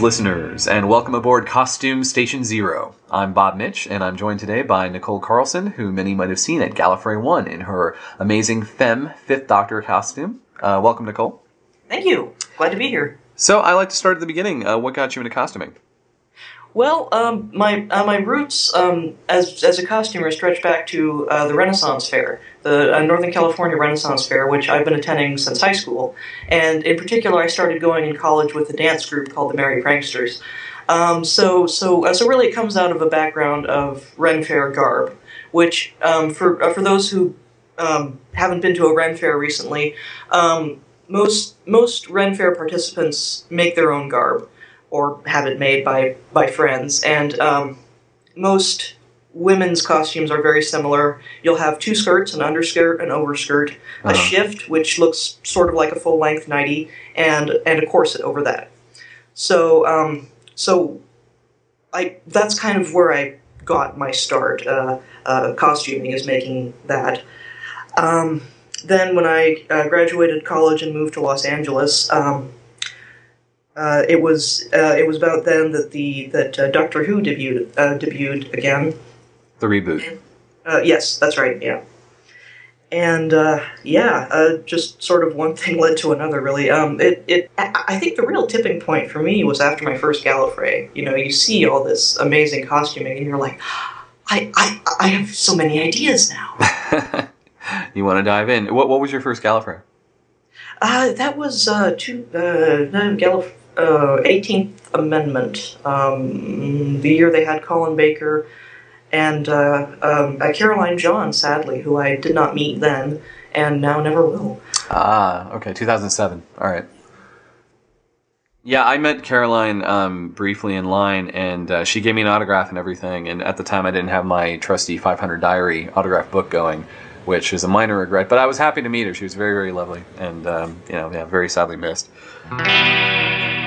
Greetings, listeners, and welcome aboard Costume Station Zero. I'm Bob Mitch, and I'm joined today by Nicole Carlson, who many might have seen at Gallifrey 1 in her amazing Femme Fifth Doctor costume. Uh, welcome, Nicole. Thank you. Glad to be here. So, I like to start at the beginning. Uh, what got you into costuming? Well, um, my uh, my roots um, as as a costumer stretch back to uh, the Renaissance Fair, the uh, Northern California Renaissance Fair, which I've been attending since high school. And in particular, I started going in college with a dance group called the Merry Pranksters. Um, so so uh, so really, it comes out of a background of Ren Fair garb, which um, for uh, for those who um, haven't been to a Ren Fair recently, um, most most Ren Fair participants make their own garb or have it made by by friends. And um, most women's costumes are very similar. You'll have two skirts, an underskirt, an overskirt, a Uh-huh. shift, which looks sort of like a full length nightie, and and a corset over that. So um, so I that's kind of where I got my start. Uh, uh, costuming is making that. Um, then when I uh, graduated college and moved to Los Angeles. Um, uh, it was uh, it was about then that the that uh, Doctor Who debuted uh, debuted again. The reboot. Uh, yes, that's right. Yeah, and uh, yeah, uh, just sort of one thing led to another. Really, um, it it I I think the real tipping point for me was after my first Gallifrey. You know, you see all this amazing costuming, and you're like, I I, I have so many ideas now. you want to dive in? What, what was your first Gallifrey? Uh, that was uh, two, uh, no, Gallif- uh, 18th Amendment, um, the year they had Colin Baker and uh, um, uh, Caroline John, sadly, who I did not meet then and now never will. Ah, okay, 2007. All right. Yeah, I met Caroline um, briefly in line, and uh, she gave me an autograph and everything. And at the time, I didn't have my trusty 500 diary autograph book going, which is a minor regret. But I was happy to meet her. She was very, very lovely, and um, you know, yeah, very sadly missed.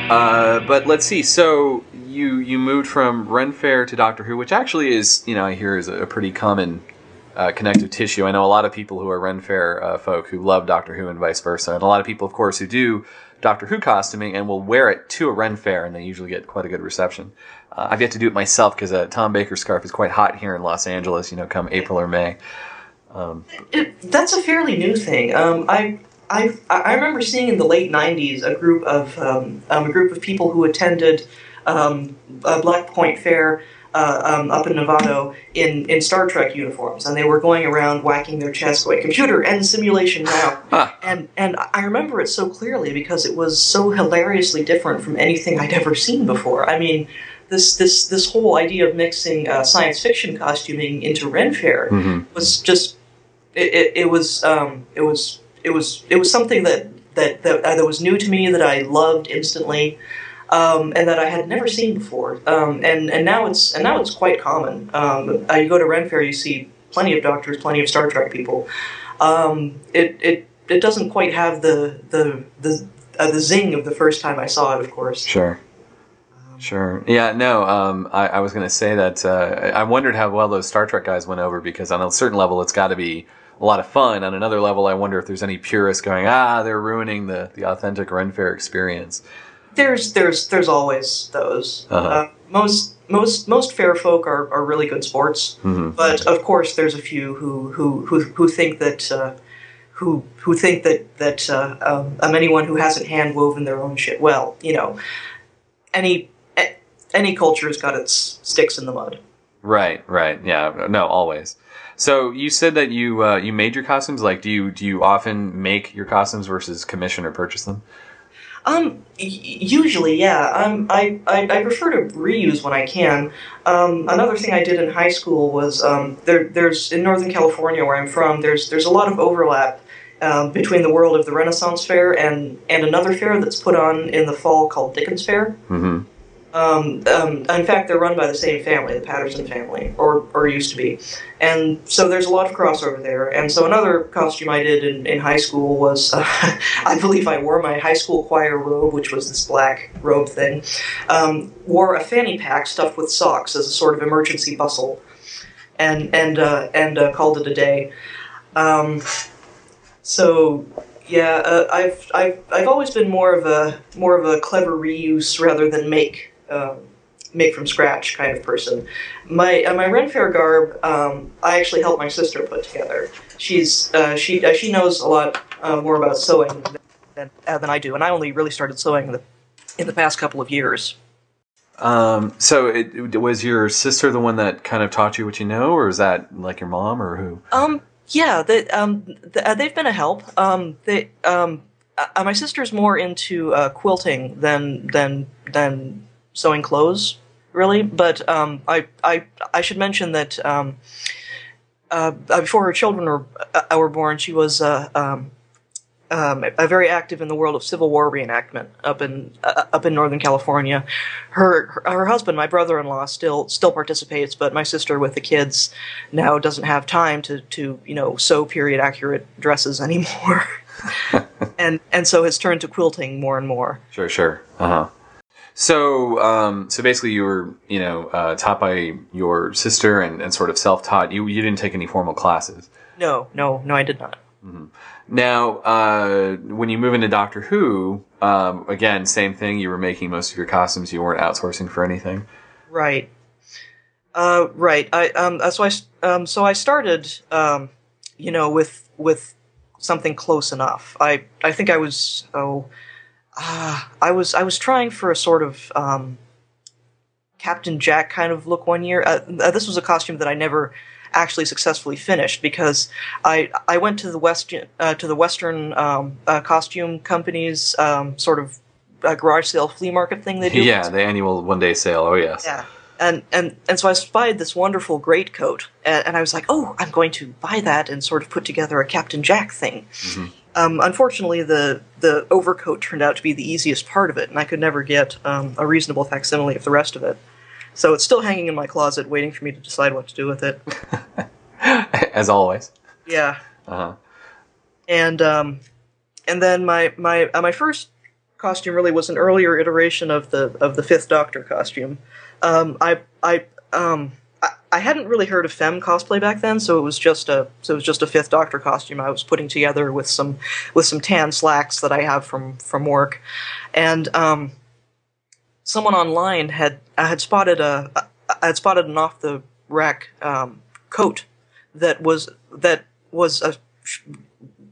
Uh, but let's see. So you you moved from Ren Fair to Doctor Who, which actually is, you know, I hear is a pretty common uh, connective tissue. I know a lot of people who are Ren Fair uh, folk who love Doctor Who and vice versa, and a lot of people, of course, who do Doctor Who costuming and will wear it to a Ren Fair, and they usually get quite a good reception. Uh, I've yet to do it myself because a Tom Baker scarf is quite hot here in Los Angeles. You know, come April or May. It, that's a fairly new thing. Um, I, I, I remember seeing in the late '90s a group of um, um, a group of people who attended um, a Black Point Fair uh, um, up in Novato in, in Star Trek uniforms, and they were going around whacking their chests, going "Computer end simulation now." Ah. And and I remember it so clearly because it was so hilariously different from anything I'd ever seen before. I mean. This, this, this whole idea of mixing uh, science fiction costuming into Ren Fair was just it, it, it was um, it was it was it was something that that that, uh, that was new to me that I loved instantly, um, and that I had never seen before. Um, and and now it's and now it's quite common. Um, uh, you go to Ren Fair, you see plenty of doctors, plenty of Star Trek people. Um, it it it doesn't quite have the the the uh, the zing of the first time I saw it, of course. Sure. Sure. Yeah. No. Um, I, I was going to say that uh, I wondered how well those Star Trek guys went over because on a certain level it's got to be a lot of fun. On another level, I wonder if there's any purists going, ah, they're ruining the the authentic Ren Fair experience. There's there's there's always those. Uh-huh. Uh, most most most fair folk are, are really good sports, Mhm. but of course there's a few who who who, who think that uh, who who think that that uh, um, um, anyone who hasn't hand woven their own shit well, you know, any any culture's got its sticks in the mud. Right, right. Yeah, no, always. So you said that you uh, you made your costumes. Like, do you do you often make your costumes versus commission or purchase them? Um, usually, yeah. Um, I, I, I prefer to reuse when I can. Um, another thing I did in high school was um, there. There's in Northern California where I'm from. There's there's a lot of overlap um, between the world of the Renaissance Fair and and another fair that's put on in the fall called Dickens Fair. Mm-hmm. Um, um, in fact, they're run by the same family, the Patterson family, or, or used to be. And so there's a lot of crossover there. And so another costume I did in, in high school was uh, I believe I wore my high school choir robe, which was this black robe thing, um, wore a fanny pack stuffed with socks as a sort of emergency bustle, and, and, uh, and uh, called it a day. Um, so yeah, uh, I've, I've I've always been more of a more of a clever reuse rather than make um, make from scratch kind of person. My uh, my Ren Fair garb, um, I actually helped my sister put together. She's uh, she uh, she knows a lot uh, more about sewing than, uh, than I do, and I only really started sewing in the in the past couple of years. Um, so it, was your sister the one that kind of taught you what you know, or is that like your mom or who? Um, yeah, they, um, uh, they've been a help. Um, they, um, uh, my sister's more into uh, quilting than than than sewing clothes, really. But um, I, I I should mention that um, uh, before her children were uh, were born, she was uh, um, um, uh, very active in the world of Civil War reenactment up in uh, up in Northern California. Her, her her husband, my brother-in-law, still still participates, but my sister with the kids now doesn't have time to to you know sew period accurate dresses anymore, and and so has turned to quilting more and more. Sure, sure. Uh huh. So, um, so basically, you were, you know, uh, taught by your sister and, and sort of self-taught. You you didn't take any formal classes. No, no, no, I did not. Now, uh, when you move into Doctor Who, um, again, same thing. You were making most of your costumes. You weren't outsourcing for anything. Right. Uh, right. I um. So I um. So I started um. You know, with with something close enough. I I think I was oh. Uh, I was I was trying for a sort of um. Captain Jack kind of look one year. Uh, uh, this was a costume that I never actually successfully finished because I I went to the west uh, to the Western um, uh, costume company's um, sort of uh, garage sale flea market thing they do. Yeah, the annual one-day sale. Oh yes. Yeah. And, and and so I spied this wonderful greatcoat, and, and I was like, "Oh, I'm going to buy that and sort of put together a Captain Jack thing." Um, unfortunately, the the overcoat turned out to be the easiest part of it, and I could never get um, a reasonable facsimile of the rest of it. So it's still hanging in my closet, waiting for me to decide what to do with it. As always. Yeah. Uh huh. and um, and then my my uh, my first costume really was an earlier iteration of the of the Fifth Doctor costume. Um, I I um. I- hadn't really heard of femme cosplay back then, so it was just a so it was just a Fifth Doctor costume I was putting together with some with some tan slacks that I have from from work, and um, someone online had I had spotted a I had spotted an off the rack um, coat that was that was a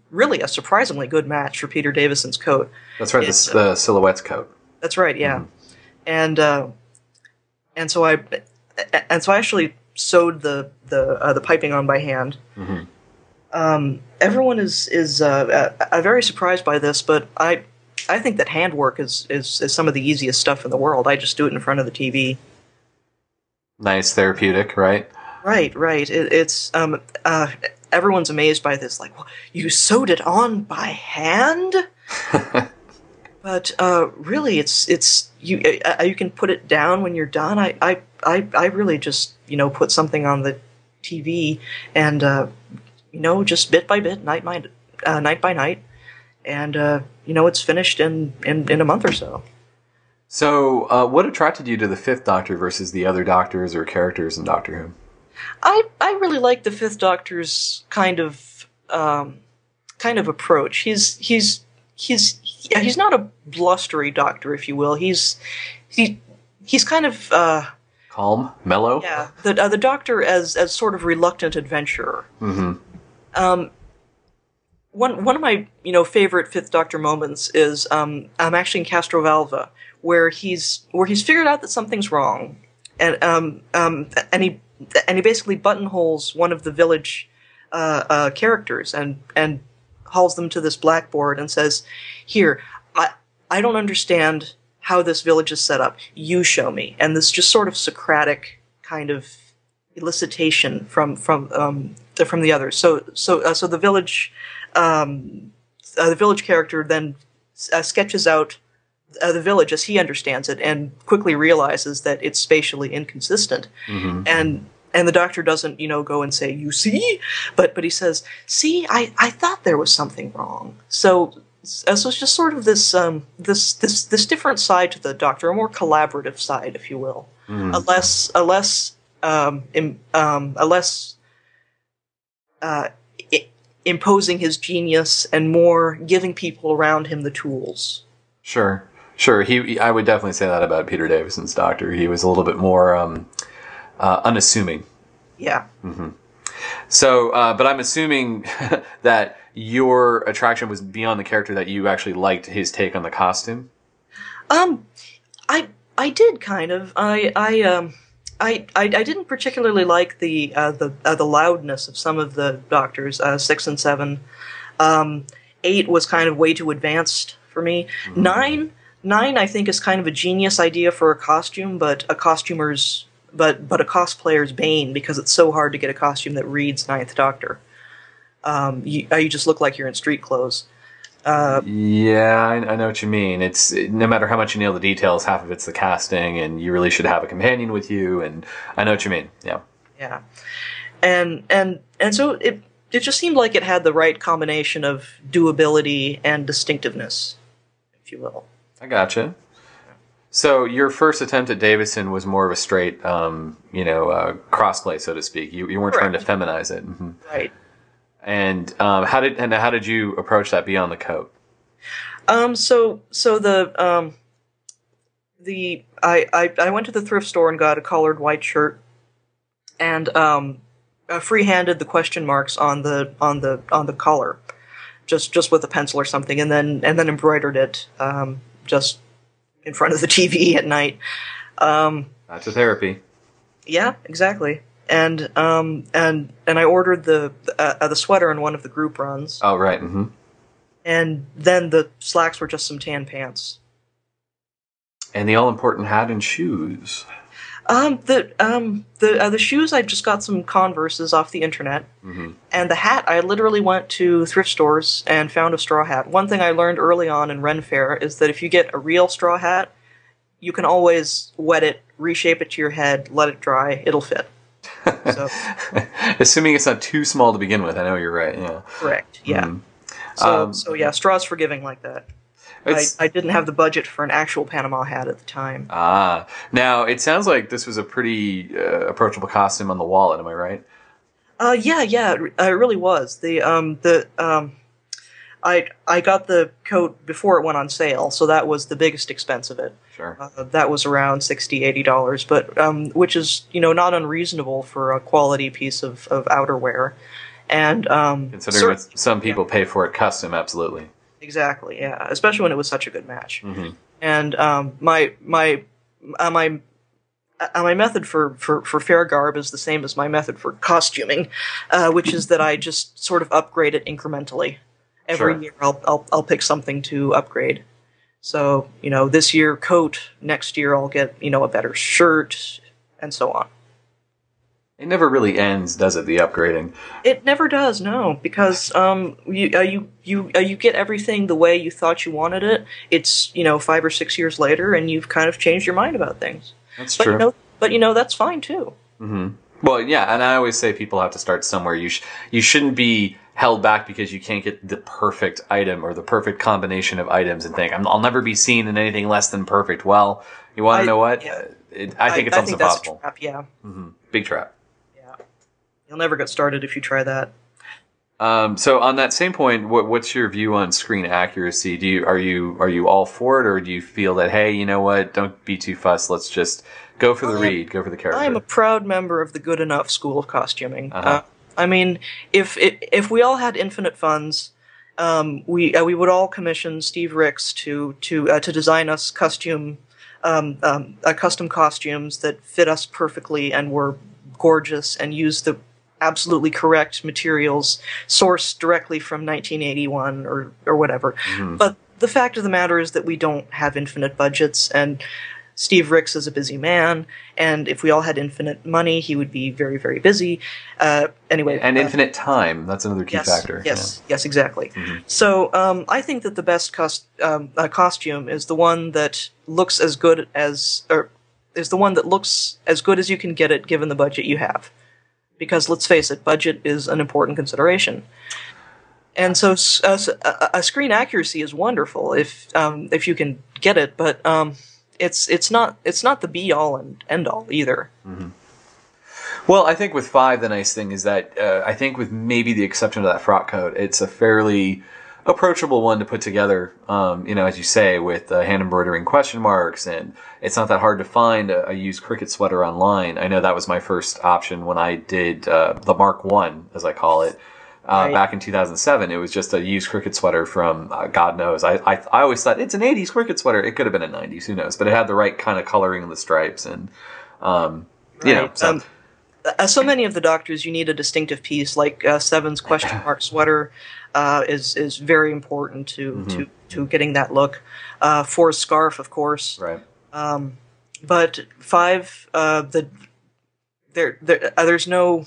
really a surprisingly good match for Peter Davison's coat. That's right. The, the silhouettes coat. That's right, yeah. And uh, and so I and so I actually sewed the the uh, the piping on by hand. Mhm. Um, everyone is is uh, uh, uh, very surprised by this, but I I think that handwork is, is is some of the easiest stuff in the world. I just do it in front of the TV. Nice, therapeutic, right? Right, right. It, it's um uh everyone's amazed by this. Like, "Wha- you sewed it on by hand? but uh, really, it's it's you uh, you can put it down when you're done. I I I, I really just you know put something on the TV and uh, you know just bit by bit, night by uh, night by night, and uh, you know it's finished in, in in a month or so. So, uh, what attracted you to the Fifth Doctor versus the other Doctors or characters in Doctor Who? I I really like the Fifth Doctor's kind of um, kind of approach. He's he's he's he's not a blustery Doctor, if you will. He's he he's kind of uh, Calm, mellow. yeah the uh, the Doctor as as sort of reluctant adventurer. Mm-hmm. Um, one one of my you know favorite Fifth Doctor moments is um, I'm actually in Castrovalva where he's where he's figured out that something's wrong, and um, um, and he and he basically buttonholes one of the village uh, uh, characters and and hauls them to this blackboard and says, "Here, I I don't understand how this village is set up. You show me." And this just sort of Socratic kind of elicitation from from um, the, from the others. So so uh, so the village um, uh, the village character then uh, sketches out uh, the village as he understands it and quickly realizes that it's spatially inconsistent and and the doctor doesn't you know go and say you see but but he says see i i thought there was something wrong so so it's just sort of this um this this this different side to the doctor a more collaborative side if you will a less a less um, im, um a less uh i- imposing his genius and more giving people around him the tools Sure, sure. He, I would definitely say that about Peter Davison's Doctor. He was a little bit more um, uh, unassuming. yeah So, uh, but I'm assuming that your attraction was beyond the character that you actually liked his take on the costume. Um, I I did kind of. I I um. I, I, I didn't particularly like the uh, the uh, the loudness of some of the doctors uh, six and seven. Um, eight was kind of way too advanced for me. Nine nine I think is kind of a genius idea for a costume, but a costumer's but but a cosplayer's bane because it's so hard to get a costume that reads Ninth Doctor. Um, you, uh, you just look like you're in street clothes. Yeah, I, I know what you mean. It's no matter how much you nail the details, half of it's the casting, and you really should have a companion with you. And I know what you mean. Yeah. Yeah, and and and so it it just seemed like it had the right combination of doability and distinctiveness, if you will. I gotcha. So your first attempt at Davison was more of a straight, um, you know, uh, crossplay, so to speak. You, you weren't trying to feminize it. hmm Right. And um, how did and how did you approach that beyond the coat? Um. So so the um. The I, I I went to the thrift store and got a collared white shirt, and um, uh, free-handed the question marks on the on the on the collar, just just with a pencil or something, and then and then embroidered it um, just in front of the TV at night. Um, That's a therapy. Yeah, exactly. And um and and I ordered the uh, uh, the sweater in one of the group runs, Oh, right. hmm and then the slacks were just some tan pants. And the all important hat and shoes. Um the um the uh, the shoes I just got some Converse's off the internet, Mhm. and the hat I literally went to thrift stores and found a straw hat. One thing I learned early on in Ren Fair is that if you get a real straw hat, you can always wet it, reshape it to your head, let it dry, it'll fit. So Assuming it's not too small to begin with. I know you're right. Yeah. correct, yeah. Mhm. So Um, so yeah, straw's forgiving like that. I, I didn't have the budget for an actual Panama hat at the time. Ah, now it sounds like this was a pretty uh, approachable costume on the wallet. Am I right? Uh, yeah, yeah, it uh, it really was. The um the um, I I got the coat before it went on sale, so that was the biggest expense of it. Sure. Uh, that was around 60 80 dollars, but um, which is you know not unreasonable for a quality piece of of outerwear, and um, Considering some people pay for it custom, absolutely. exactly, yeah, especially when it was such a good match. Mhm. and um, my my uh, my uh, my method for, for, for fair garb is the same as my method for costuming, uh, which is that I just sort of upgrade it incrementally. Every Sure. year, I'll, I'll I'll pick something to upgrade. So you know, this year coat, next year I'll get you know a better shirt, and so on. It never really ends, does it? The upgrading. It never does, no, because um, you uh, you you uh, you get everything the way you thought you wanted it. It's you know five or six years later, and you've kind of changed your mind about things. That's But true. you know, but you know that's fine too. Mm-hmm. Well, yeah, and I always say people have to start somewhere. You sh- you shouldn't be held back because you can't get the perfect item or the perfect combination of items and think I'll never be seen in anything less than perfect. Well, you want to know what? yeah. It, I think it's I almost think impossible. trap. Yeah, Big trap. yeah. You'll never get started if you try that. Um, so on that same point, what, what's your view on screen accuracy? Do you are you are you all for it, or do you feel that hey, you know what? Don't be too fussed. Let's just go for the I- read, go for the character. I am a proud member of the good enough school of costuming. Uh-huh. Uh, I mean, if if if we all had infinite funds, um, we uh, we would all commission Steve Ricks to to uh, to design us costume, um, um, uh, custom costumes that fit us perfectly and were gorgeous and use the absolutely correct materials sourced directly from 1981 or or whatever. But the fact of the matter is that we don't have infinite budgets and Steve Ricks is a busy man, and if we all had infinite money, he would be very, very busy. Uh, anyway, And uh, infinite time. That's another key yes, factor. Yes, yes, exactly. So um, I think that the best cost, um, uh, costume is the one that looks as good as, or is the one that looks as good as you can get it given the budget you have. Because let's face it, budget is an important consideration. And so a uh, s- a, a screen accuracy is wonderful if um, if you can get it, but um, it's it's not it's not the be all and end all either. Well, I think with five, the nice thing is that uh, I think with maybe the exception of that frock coat, it's a fairly approachable one to put together. Um, you know, as you say, with uh, hand embroidering question marks, and it's not that hard to find a, a used cricket sweater online. I know that was my first option when I did uh, the Mark One, as I call it. Uh, Right. Back in 2007, it was just a used cricket sweater from uh, God knows. I, I I always thought it's an 80s cricket sweater. It could have been a 90s, who knows? But it had the right kind of coloring and the stripes, and um, you know, so, Um, uh, so many of the doctors, you need a distinctive piece, like uh, Seven's question mark sweater uh, is is very important to Mm-hmm. to to getting that look. Uh, Four's scarf, of course, right. Um, but five uh, the there there uh, there's no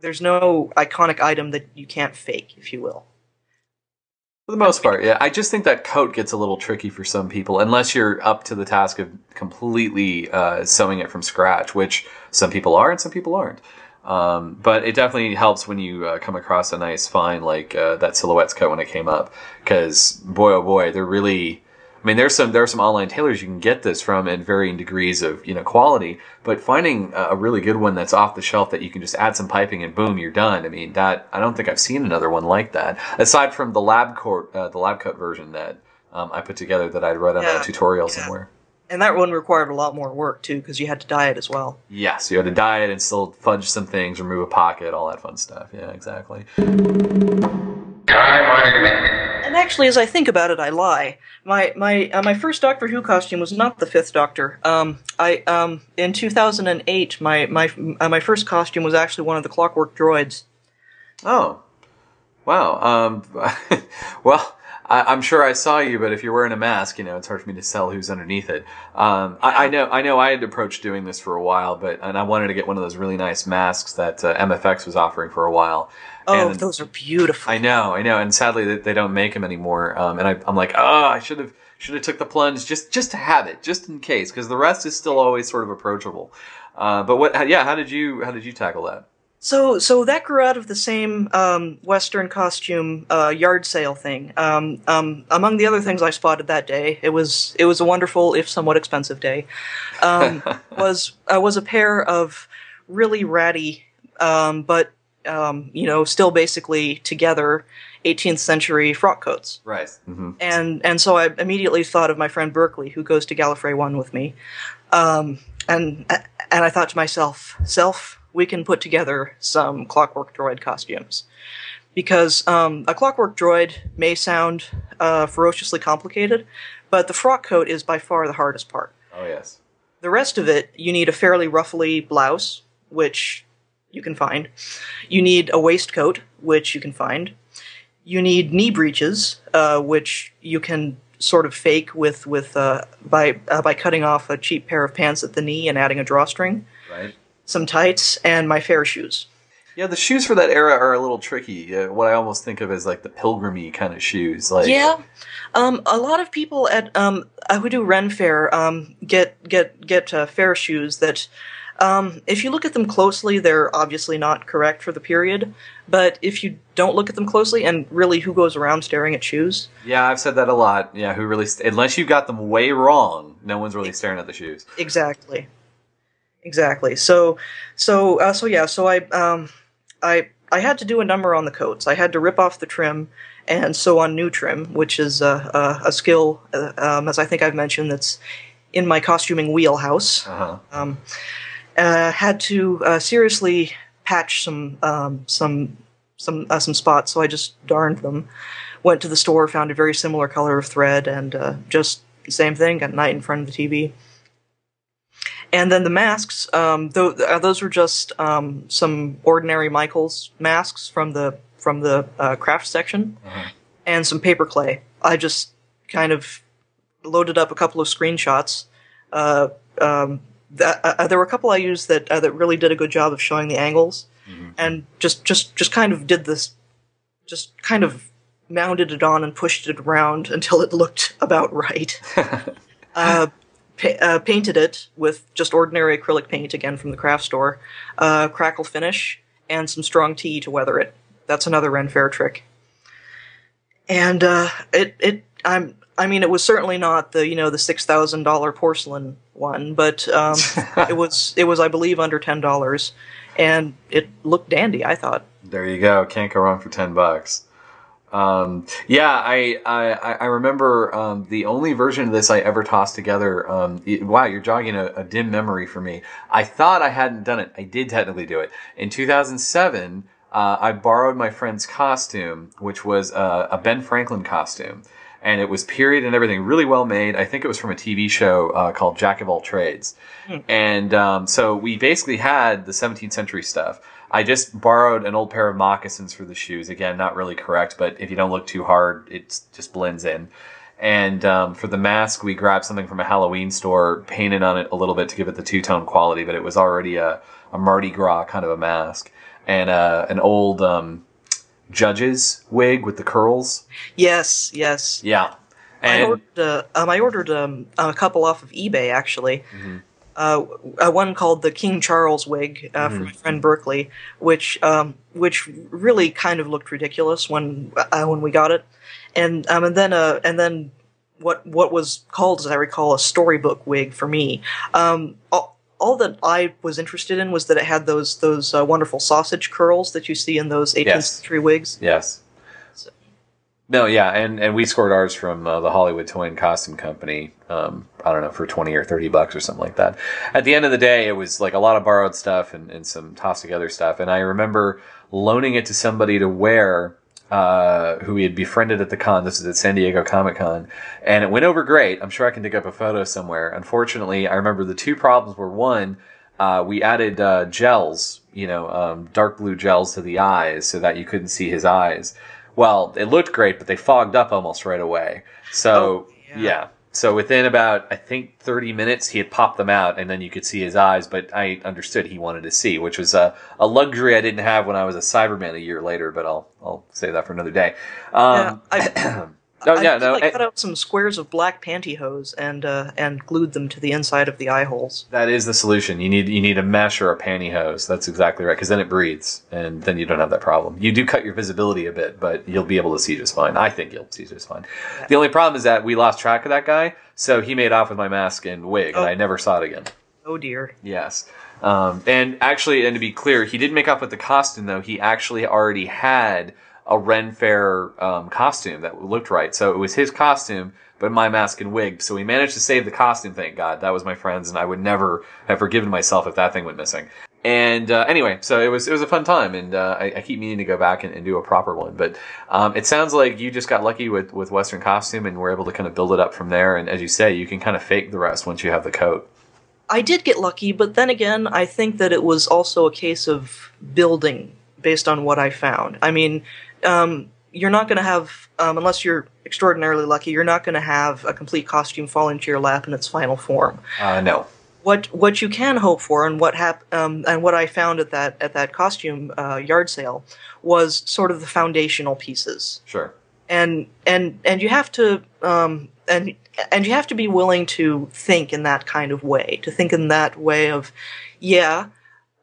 there's no iconic item that you can't fake, if you will. For the most part, yeah. I just think that coat gets a little tricky for some people, unless you're up to the task of completely uh, sewing it from scratch, which some people are and some people aren't. Um, but it definitely helps when you uh, come across a nice find like uh, that silhouettes coat when it came up, because boy oh boy, they're really. I mean, there's some there are some online tailors you can get this from in varying degrees of you know quality, but finding a a really good one that's off the shelf that you can just add some piping and boom, you're done. I mean, that I don't think I've seen another one like that aside from the lab coat uh, the lab cut version that um, I put together that I'd read on Yeah, a tutorial yeah. somewhere. And that one required a lot more work too, because you had to dye it as well. Yes, you had to dye it and still fudge some things, remove a pocket, all that fun stuff. Yeah, exactly. Time honored method. And actually, as I think about it, I lie. My my uh, my first Doctor Who costume was not the Fifth Doctor. Um, I um in 2008, my my uh, my first costume was actually one of the Clockwork Droids. Oh, wow. Um, well, I, I'm sure I saw you, but if you're wearing a mask, you know, it's hard for me to tell who's underneath it. Um, I, I know, I know, I had approached doing this for a while, but and I wanted to get one of those really nice masks that uh, MFX was offering for a while. Oh, And- those are beautiful. I know, I know, and sadly they, they don't make them anymore. Um, and I, I'm like, oh, I should have should have took the plunge just just to have it, just in case, because the rest is still always sort of approachable. Uh, but what? Yeah, how did you how did you tackle that? So, so that grew out of the same um, Western costume uh, yard sale thing. Um, um, among the other things I spotted that day, it was it was a wonderful, if somewhat expensive day. Um, was uh, was a pair of really ratty, um, but um, you know, still basically together, 18th century frock coats. Right. hmm And and so I immediately thought of my friend Berkeley, who goes to Gallifrey One with me, um, and and I thought to myself, self, we can put together some Clockwork Droid costumes, because um, a Clockwork Droid may sound uh, ferociously complicated, but the frock coat is by far the hardest part. Oh yes. The rest of it, you need a fairly ruffly blouse, which you can find. You need a waistcoat, which you can find. You need knee breeches, uh, which you can sort of fake with with uh, by uh, by cutting off a cheap pair of pants at the knee and adding a drawstring, Right. some tights, and my fair shoes. Yeah, the shoes for that era are a little tricky. Uh, what I almost think of as like the pilgrimy kind of shoes. Like Yeah, um, a lot of people at um, uh, who do Ren Fair um, get get get uh, fair shoes that, um, if you look at them closely, they're obviously not correct for the period. But if you don't look at them closely, and really, who goes around staring at shoes? Yeah, I've said that a lot. Yeah, who really? St- unless you've got them way wrong, no one's really staring at the shoes. Exactly, exactly. So, so, uh, so yeah. So I, um, I, I had to do a number on the coats. I had to rip off the trim and sew on new trim, which is uh, uh, a skill, uh, um, as I think I've mentioned, that's in my costuming wheelhouse. Uh huh. Um, uh, had to uh, seriously patch some um, some some uh, some spots, so I just darned them. Went to the store, found a very similar color of thread, and uh, just the same thing. Got night in front of the TV. And then the masks, um, tho- uh, those were just um, some ordinary Michaels masks from the from the uh, craft section, and some paper clay. I just kind of loaded up a couple of screenshots. Uh, um, that, uh, there were a couple I used that uh, that really did a good job of showing the angles, and just just just kind of did this, just kind of mounted it on and pushed it around until it looked about right. uh, pa- uh, painted it with just ordinary acrylic paint again from the craft store, uh, crackle finish, and some strong tea to weather it. That's another Ren Fair trick. And uh, it it I'm I mean it was certainly not the you know the six thousand dollar porcelain one, but um, it was it was I believe under ten dollars, and it looked dandy. I thought. There you go. Can't go wrong for ten bucks. Um, yeah, I I, I remember um, the only version of this I ever tossed together. Um, it- wow, you're jogging a, a dim memory for me. I thought I hadn't done it. I did technically do it in 2007. Uh, I borrowed my friend's costume, which was a, a Ben Franklin costume, and it was period and everything, really well made. I think it was from a TV show uh, called Jack of All Trades, and um, so we basically had the 17th century stuff. I just borrowed an old pair of moccasins for the shoes. Again, not really correct, but if you don't look too hard, it just blends in. And um, for the mask, we grabbed something from a Halloween store, painted on it a little bit to give it the two tone quality, but it was already a, a Mardi Gras kind of a mask. And uh, an old um, judge's wig with the curls. Yes, yes. Yeah. I ordered, uh, um, I ordered um, a couple off of eBay actually. Uh, uh, one called the King Charles wig uh, from my friend Berkeley, which um, which really kind of looked ridiculous when uh, when we got it, and um, and then uh, and then what what was called, as I recall, a storybook wig for me. Um, all, all that I was interested in was that it had those those uh, wonderful sausage curls that you see in those 18th Yes. century wigs. Yes. So- No, yeah, and, and we scored ours from uh, the Hollywood Toy and Costume Company. Um, I don't know for twenty or thirty bucks or something like that. At the end of the day, it was like a lot of borrowed stuff and, and some tossed together stuff. And I remember loaning it to somebody to wear uh, who we had befriended at the con. This is at San Diego Comic Con, and it went over great. I'm sure I can dig up a photo somewhere. Unfortunately, I remember the two problems were one, uh, we added uh, gels, you know, um, dark blue gels to the eyes so that you couldn't see his eyes. Well, it looked great, but they fogged up almost right away. So Oh, yeah. yeah. So within about I think 30 minutes, he had popped them out, and then you could see his eyes. But I understood he wanted to see, which was a, a luxury I didn't have when I was a Cyberman a year later. But I'll I'll save that for another day. Um, yeah, I, oh I yeah, no, like, eh, cut out some squares of black pantyhose and uh, and glued them to the inside of the eye holes. that is the solution. You need you need a mesh or a pantyhose. That's exactly right, because then it breathes, and then you don't have that problem. You do cut your visibility a bit, but you'll be able to see just fine. I think you'll see just fine. The only problem is that we lost track of that guy, so he made off with my mask and wig, and Oh. I never saw it again. Oh dear. Yes. Um, and actually, and to be clear, he didn't make off with the costume though. He actually already had a Ren Fair um, costume that looked right. So it was his costume, but my mask and wig. So we managed to save the costume. Thank God. That was my friend's, and I would never have forgiven myself if that thing went missing. And uh, anyway, so it was it was a fun time, and uh, I, I keep meaning to go back and, and do a proper one. But um, it sounds like you just got lucky with with Western costume, and were able to kind of build it up from there. And as you say, you can kind of fake the rest once you have the coat. I did get lucky, but then again, I think that it was also a case of building based on what I found. I mean, um, you're not going to have, um, unless you're extraordinarily lucky, you're not going to have a complete costume fall into your lap in its final form. Uh, no. What what you can hope for, and what hap- um, and what I found at that at that costume uh, yard sale, was sort of the foundational pieces. Sure. and and and you have to um, and and you have to be willing to think in that kind of way to think in that way of yeah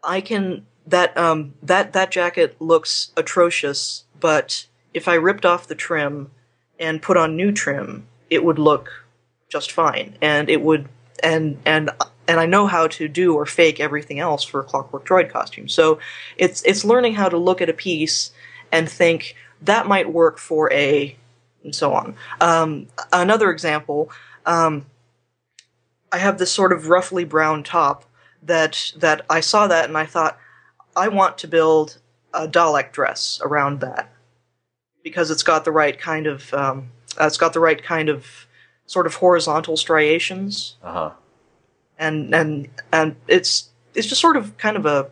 i can that um that that jacket looks atrocious but if i ripped off the trim and put on new trim it would look just fine and it would and and and I know how to do or fake everything else for a Clockwork Droid costume. So it's it's learning how to look at a piece and think that might work for a and so on. Um, another example, um, I have this sort of roughly brown top that that I saw that and I thought I want to build a Dalek dress around that because it's got the right kind of um, uh, it's got the right kind of sort of horizontal striations Uh huh. and and and it's it's just sort of kind of a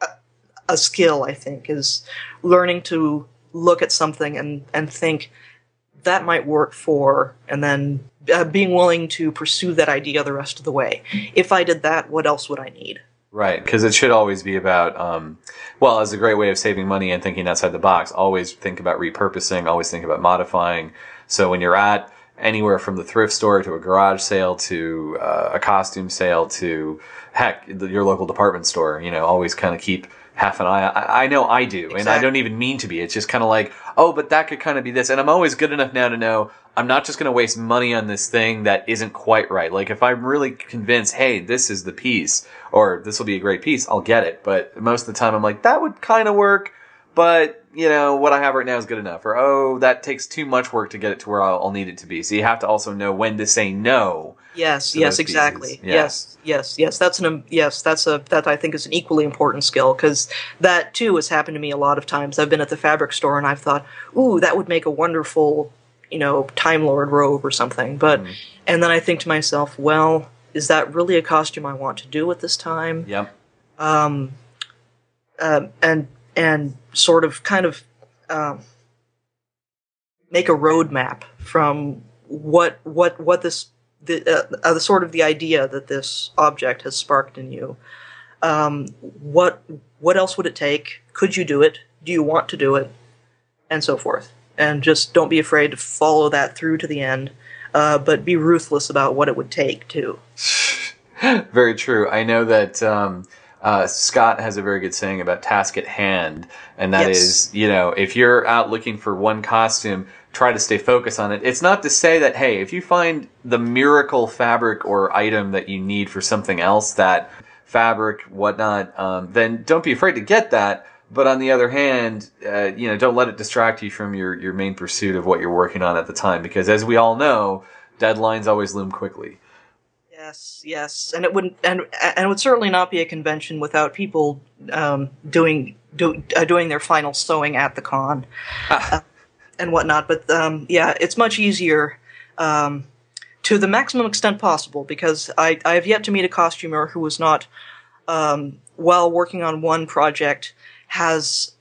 a, a skill I think is learning to look at something and and think that might work for, and then uh, being willing to pursue that idea the rest of the way. If I did that, what else would I need? Right, because it should always be about, um, well, as a great way of saving money and thinking outside the box, always think about repurposing, always think about modifying. So when you're at anywhere from the thrift store to a garage sale to uh, a costume sale to heck, your local department store, you know, always kind of keep half an eye. I, I know I do, and I don't even mean to be. It's just kind of like, oh, but that could kind of be this. And I'm always good enough now to know I'm not just going to waste money on this thing that isn't quite right. Like if I'm really convinced, hey, this is the piece, or this will be a great piece, I'll get it. But most of the time, I'm like, that would kind of work, but you know what I have right now is good enough. Or oh, that takes too much work to get it to where I'll, I'll need it to be. So you have to also know when to say no. Yes, yes, exactly. Yeah. Yes, yes, yes. That's an yes. That's a that I think is an equally important skill because that too has happened to me a lot of times. I've been at the fabric store and I've thought, ooh, that would make a wonderful, you know, Time Lord robe or something. But Mm-hmm. and then I think to myself, well, is that really a costume I want to do at this time? Yep. um, uh, and and sort of kind of um, make a roadmap from what what what this the uh, uh, the sort of the idea that this object has sparked in you. Um, what what else would it take? Could you do it? Do you want to do it? And so forth. And just don't be afraid to follow that through to the end, uh, but be ruthless about what it would take too. Very true. I know that um, uh, Scott has a very good saying about task at hand, and that Yes. is, you know, if you're out looking for one costume, try to stay focused on it. It's not to say that, hey, if you find the miracle fabric or item that you need for something else, that fabric, whatnot, um, then don't be afraid to get that. But on the other hand, uh, you know, don't let it distract you from your, your main pursuit of what you're working on at the time, because as we all know, deadlines always loom quickly. Yes, yes, and it wouldn't, and and it would certainly not be a convention without people um, doing do, uh, doing their final sewing at the con uh, and whatnot. But um, yeah, it's much easier um, to the maximum extent possible because I I have yet to meet a costumer who was not um, while working on one project has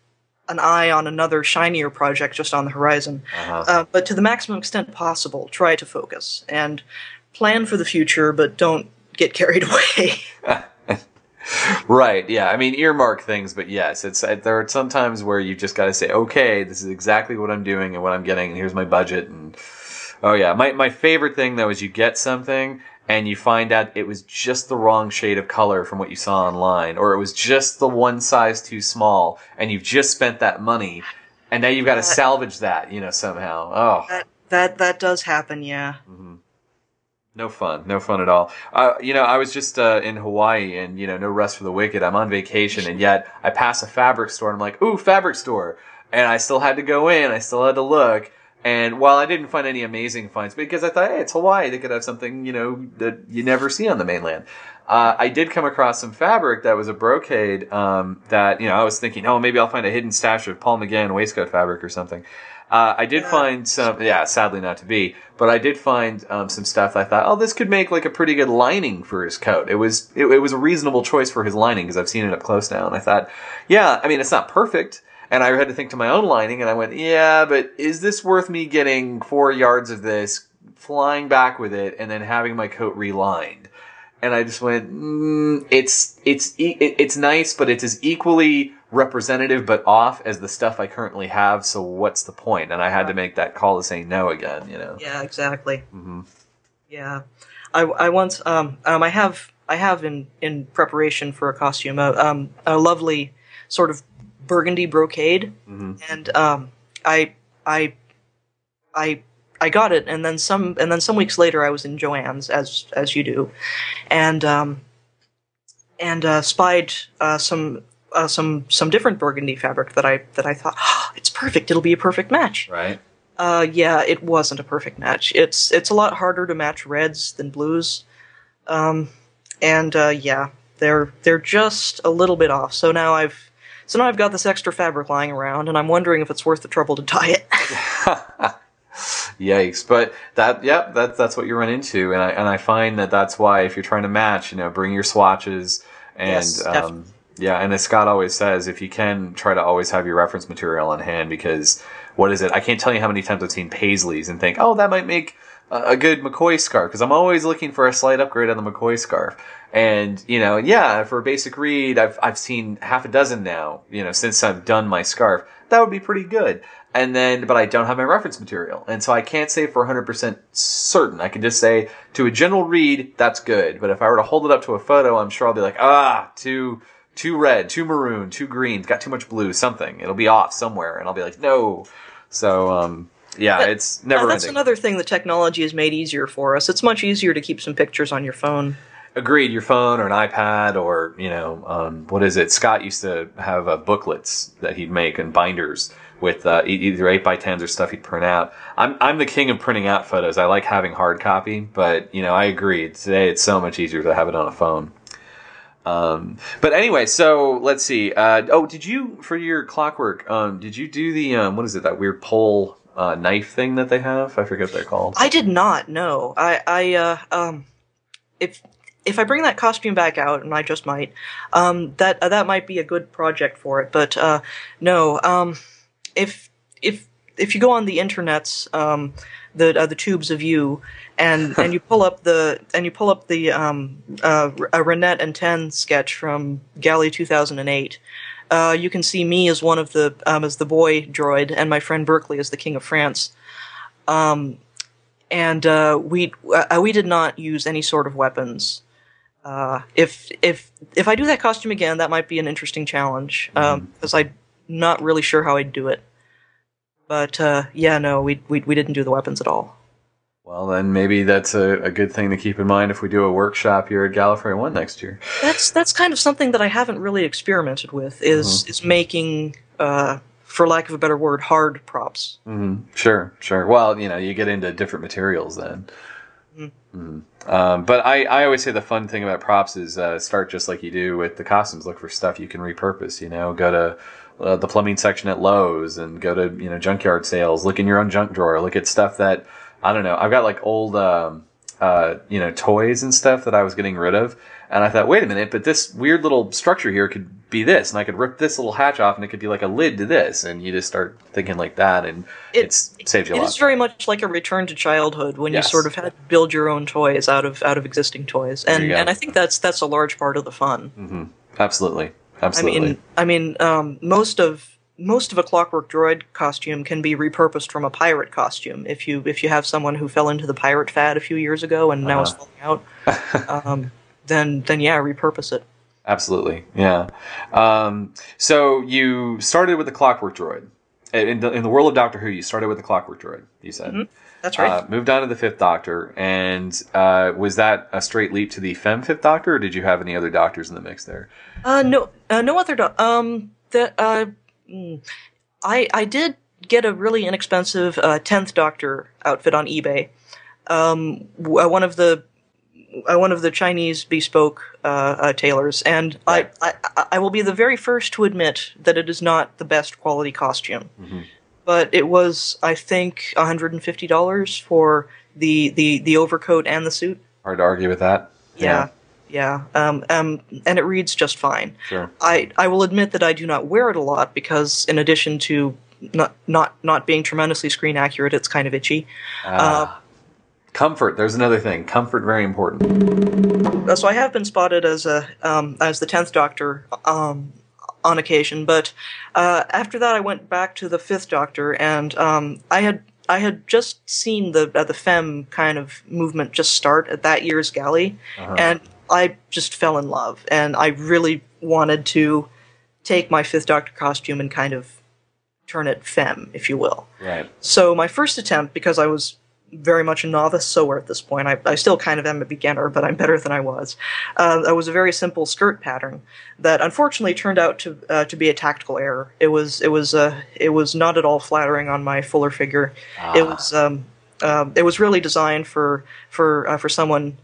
an eye on another shinier project just on the horizon. Uh-huh. Uh, but to the maximum extent possible, try to focus and plan for the future, but don't get carried away. Right. Yeah. I mean, earmark things, but yes, it's there are some times where you just got to say, okay, this is exactly what I'm doing and what I'm getting, and here's my budget. And oh yeah, my my favorite thing though is you get something and you find out it was just the wrong shade of color from what you saw online, or it was just the one size too small, and you've just spent that money, and now you've got to salvage that, you know, somehow. Oh. that that that does happen, yeah. Mm-hmm. No fun, no fun at all. Uh, you know, I was just uh, in Hawaii, and you know, no rest for the wicked. I'm on vacation, and yet I pass a fabric store, and I'm like, "Ooh, fabric store!" And I still had to go in. I still had to look. And while I didn't find any amazing finds, because I thought, hey, it's Hawaii, they could have something, you know, that you never see on the mainland. Uh, I did come across some fabric that was a brocade um, that, you know, I was thinking, oh, maybe I'll find a hidden stash of Paul McGann waistcoat fabric or something. Uh, I did find some, yeah, sadly not to be, but I did find um, some stuff. I thought, oh, this could make like a pretty good lining for his coat. It was, it, it was a reasonable choice for his lining because I've seen it up close now, and I thought, yeah, I mean, it's not perfect. And I had to think to my own lining, and I went, yeah, but is this worth me getting four yards of this, flying back with it, and then having my coat relined? And I just went, mm, it's it's e- it's nice, but it's as equally representative but off as the stuff I currently have. So what's the point? And I had to make that call to say no again. You know. Yeah, exactly. Mm-hmm. Yeah, I, I once um, um I have I have in in preparation for a costume a um a lovely sort of burgundy brocade, Mhm. and um I I I I got it, and then some and then some weeks later I was in Jo-Ann's, as as you do, and um and uh, spied uh, some. Uh, some some different burgundy fabric that I that I thought "Ah, it's perfect. It'll be a perfect match. Right. Uh, yeah, it wasn't a perfect match. It's it's a lot harder to match reds than blues, um, and uh, yeah, they're they're just a little bit off. So now I've so now I've got this extra fabric lying around, and I'm wondering if it's worth the trouble to dye it. Yikes! But that, yep, that, that's what you run into, and I and I find that that's why if you're trying to match, you know, bring your swatches, and Yes, um, yeah, and as Scott always says, if you can, try to always have your reference material on hand because what is it? I can't tell you how many times I've seen Paisleys and think, oh, that might make a, a good McCoy scarf because I'm always looking for a slight upgrade on the McCoy scarf. And you know, yeah, for a basic read, I've I've seen half a dozen now. You know, since I've done my scarf, that would be pretty good. And then, but I don't have my reference material, and so I can't say for 100% certain. I can just say to a general read, that's good. But if I were to hold it up to a photo, I'm sure I'll be like, ah, too too red, too maroon, too green, it's got too much blue, something. It'll be off somewhere, and I'll be like, no. So, um, yeah, But- it's never Uh, that's ending. another thing that technology has made easier for us. It's much easier to keep some pictures on your phone. Agreed. Your phone or an iPad or you know um, what is it? Scott used to have uh, booklets that he'd make and binders with uh, either eight by tens or stuff he'd print out. I'm I'm the king of printing out photos. I like having hard copy, but you know I agree. Today it's so much easier to have it on a phone. Um, but anyway, so let's see. Uh, oh, did you for your clockwork? Um, did you do the um, what is it? That weird pole uh, knife thing that they have? I forget what they're called. I did not know. I, I, uh, um, if if I bring that costume back out, and I just might, um, that uh, that might be a good project for it. But uh, no, um, if if if you go on the internets, um, the uh, the tubes of you, and and you pull up the and you pull up the um, uh, a Reinette and Ten sketch from Galley 2008. Uh, you can see me as one of the um, as the boy droid, and my friend Berkeley as the king of France Um, and uh, we uh, we did not use any sort of weapons. Uh, if if if I do that costume again, that might be an interesting challenge because I'm not really sure how I'd do it. But uh, yeah, no, we, we we didn't do the weapons at all. Well, then maybe that's a, a good thing to keep in mind if we do a workshop here at Gallifrey One next year. That's that's kind of something that I haven't really experimented with is is making, uh, for lack of a better word, hard props. hmm Sure, sure. Well, you know, you get into different materials then. Mhm. Um, but I, I always say the fun thing about props is uh, start just like you do with the costumes. Look for stuff you can repurpose. You know, go to uh, the plumbing section at Lowe's and go to you know junkyard sales. Look in your own junk drawer. Look at stuff that I don't know. I've got like old um, uh, you know toys and stuff that I was getting rid of, and I thought, wait a minute, but this weird little structure here could be this, and I could rip this little hatch off, and it could be like a lid to this, and you just start thinking like that, and It- it's saved you a It lot. is very much like a return to childhood when Yes. you sort of had to build your own toys out of out of existing toys, and and I think that's that's a large part of the fun. hmm Absolutely, I mean, I mean, um, most of most of a Clockwork Droid costume can be repurposed from a pirate costume. If you if you have someone who fell into the pirate fad a few years ago and now is Uh-huh. falling out, um, then then yeah, repurpose it. Absolutely, yeah. Um, so you started with the Clockwork Droid. In the, in the world of Doctor Who, you started with the Clockwork Droid. You said. That's right. Uh, moved on to the Fifth Doctor, and uh, was that a straight leap to the Femme Fifth Doctor, or did you have any other Doctors in the mix there? Uh, no, uh, no other. Do- um, that uh, mm, I I did get a really inexpensive uh, tenth Doctor outfit on eBay. Um, uh, one of the uh, one of the Chinese bespoke uh, uh, tailors, and Right. I, I I will be the very first to admit that it is not the best quality costume. But it was, I think, one hundred and fifty dollars for the, the the overcoat and the suit. Hard to argue with that. Yeah, yeah. Um, um, and it reads just fine. Sure. I, I will admit that I do not wear it a lot because, in addition to not not not being tremendously screen accurate, it's kind of itchy. Ah. Comfort. There's another thing. Comfort very important. Uh, so I have been spotted as a um, as the tenth Doctor um, on occasion, but uh, after that I went back to the fifth Doctor, and um, I had I had just seen the uh, the femme kind of movement just start at that year's galley, and I just fell in love, and I really wanted to take my fifth Doctor costume and kind of turn it femme, if you will. Right. So my first attempt, because I was very much a novice sewer at this point, I, I still kind of am a beginner, but I'm better than I was. Uh, that was a very simple skirt pattern that unfortunately turned out to uh, to be a tactical error. It was it was uh, it was not at all flattering on my fuller figure. It was um, um it was really designed for for uh, for someone.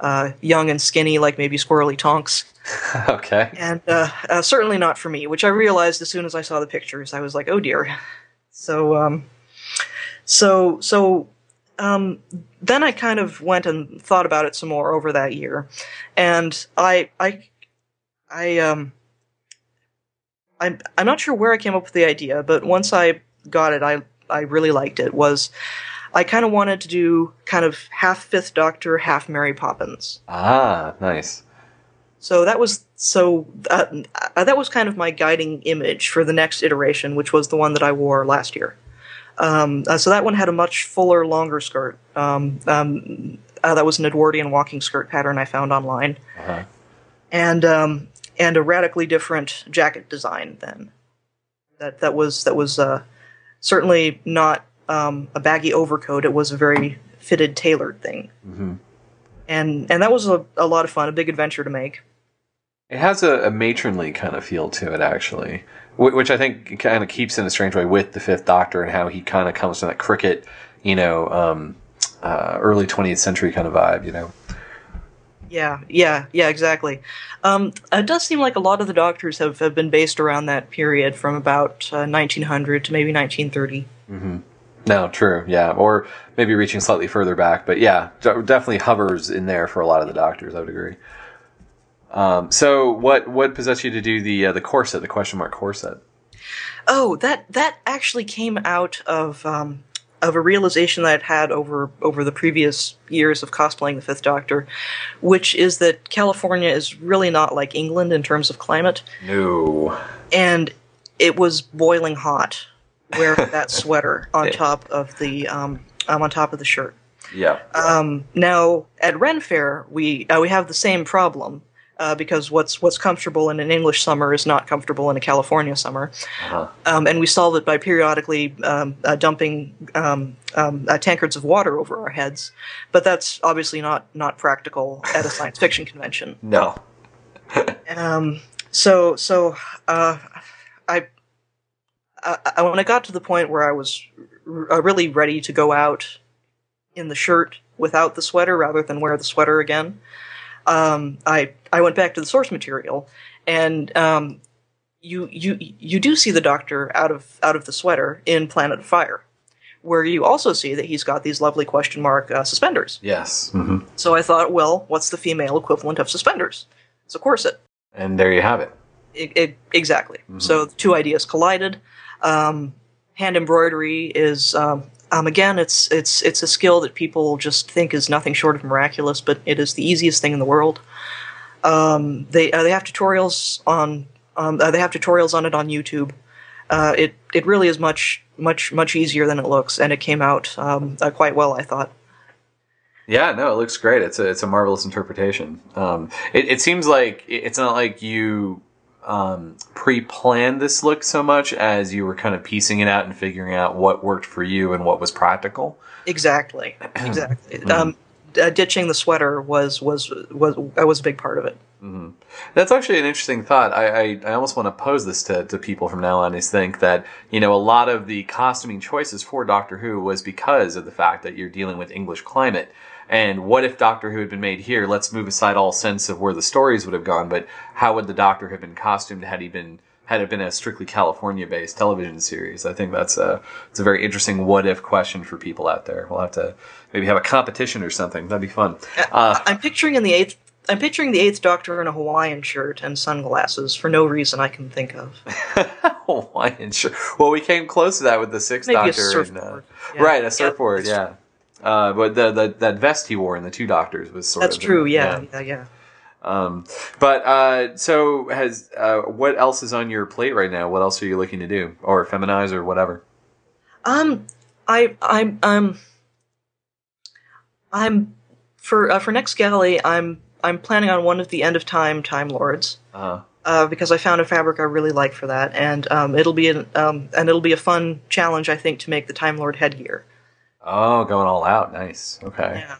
Uh, young and skinny, like maybe Squirrely Tonks, okay. and uh, uh, certainly not for me. Which I realized as soon as I saw the pictures. I was like, "Oh dear." So, um, so so um, then I kind of went and thought about it some more over that year, and I I I um I'm I'm not sure where I came up with the idea, but once I got it, I I really liked it. Was I kind of wanted to do kind of half Fifth Doctor, half Mary Poppins. Ah, nice. So that was so uh, uh, that was kind of my guiding image for the next iteration, which was the one that I wore last year. Um, uh, so that one had a much fuller, longer skirt. Um, um, uh, that was an Edwardian walking skirt pattern I found online, Uh-huh. and um, and a radically different jacket design. Then that that was that was uh, certainly not um, a baggy overcoat. It was a very fitted, tailored thing, hmm and and that was a, a lot of fun, a big adventure to make. It has a, a matronly kind of feel to it, actually, Wh- which I think kind of keeps in a strange way with the Fifth Doctor and how he kind of comes from that cricket, you know, um, uh, early 20th century kind of vibe, you know. Yeah, yeah, yeah, exactly. Um, it does seem like a lot of the doctors have, have been based around that period from about uh, 1900 to maybe 1930. No, true, yeah, or maybe reaching slightly further back, but yeah, definitely hovers in there for a lot of the doctors. I would agree. Um, so, what what possessed you to do the uh, the corset, the question mark corset? Oh, that that actually came out of um, of a realization that I'd had over over the previous years of cosplaying the Fifth Doctor, which is that California is really not like England in terms of climate, No, and it was boiling hot wearing that sweater on Yeah. top of the um, um, on top of the shirt. yeah, Um, now at Ren Fair, we uh, we have the same problem uh, because what's what's comfortable in an English summer is not comfortable in a California summer, uh-huh. um, and we solve it by periodically um, uh, dumping um, um, uh, tankards of water over our heads. But that's obviously not not practical at a science fiction convention. no, Um, so so uh, I, I, I when I got to the point where I was r- uh, really ready to go out in the shirt without the sweater rather than wear the sweater again, um, I I went back to the source material and. Um, you, you you do see the doctor out of out of the sweater in Planet of Fire, where you also see that he's got these lovely question mark uh, suspenders. yes, hmm So I thought, well, what's the female equivalent of suspenders? It's a corset. and there you have it. I- I- exactly. So the two ideas collided. Um, hand embroidery is um, um, again, it's it's it's a skill that people just think is nothing short of miraculous, but it is the easiest thing in the world. Um, they uh, they have tutorials on um, uh, they have tutorials on it on YouTube. Uh, it it really is much much much easier than it looks, and it came out um, uh, quite well, I thought. Yeah, no, it looks great. It's a it's a marvelous interpretation. Um, it, it seems like it's not like you um, pre-planned this look so much as you were kind of piecing it out and figuring out what worked for you and what was practical. Exactly, exactly. um, uh, ditching the sweater was was was uh, was a big part of it. That's actually an interesting thought. I, I, I almost want to pose this to, to people from now on is think that, you know, a lot of the costuming choices for Doctor Who was because of the fact that you're dealing with English climate. And what if Doctor Who had been made here? Let's move aside all sense of where the stories would have gone, but how would the Doctor have been costumed had he been had it been a strictly California based television series? I think that's a it's a very interesting what if question for people out there. We'll have to maybe have a competition or something. That'd be fun. Uh, I'm picturing in the eighth. I'm picturing the Eighth Doctor in a Hawaiian shirt and sunglasses for no reason I can think of. Hawaiian shirt. Well, we came close to that with the Sixth Maybe a Doctor. and, uh, Yeah. Right, a surfboard. that's Yeah. Uh, but the, the that vest he wore in the Two Doctors was sort That's of true. Yeah, yeah, yeah. Um, but uh, so has uh, what else is on your plate right now? What else are you looking to do, or feminize, or whatever? Um, I, I'm, um, I'm for uh, for next galley. I'm I'm planning on one of the end of time Time Lords. Uh, Uh, because I found a fabric I really like for that, and um, it'll be an, um, and it'll be a fun challenge I think to make the Time Lord headgear. Oh, going all out. Nice. Okay. Yeah.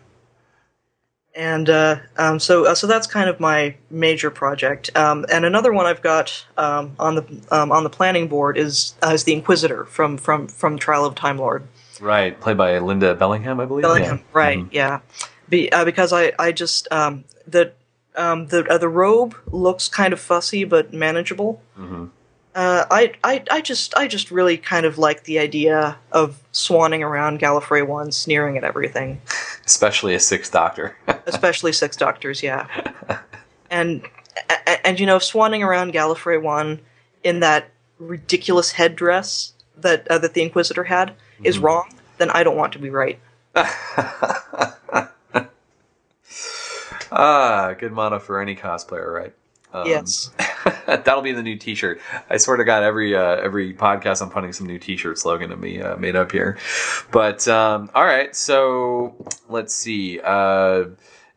And uh, um, so, uh, so that's kind of my major project. Um, and another one I've got um, on the um, on the planning board is uh, is the Inquisitor from from from Trial of Time Lord. Right. Played by Lynda Bellingham, I believe. Bellingham, Yeah. right? Mhm. Yeah, Be, uh, because I I just um, the um, the uh, the robe looks kind of fussy but manageable. Mhm. Uh, I, I, I just, I just really kind of like the idea of swanning around Gallifrey One, sneering at everything, Especially a sixth Doctor. especially Six Doctors. Yeah, and and, and you know, swanning around Gallifrey One in that ridiculous headdress that uh, that the Inquisitor had is wrong. Then I don't want to be right. ah, good motto for any cosplayer, right? Um, yes. That'll be the new T-shirt. I swear to God, every uh, every podcast I'm putting some new T-shirt slogan to me uh, made up here. But um, all right, so let's see. Uh,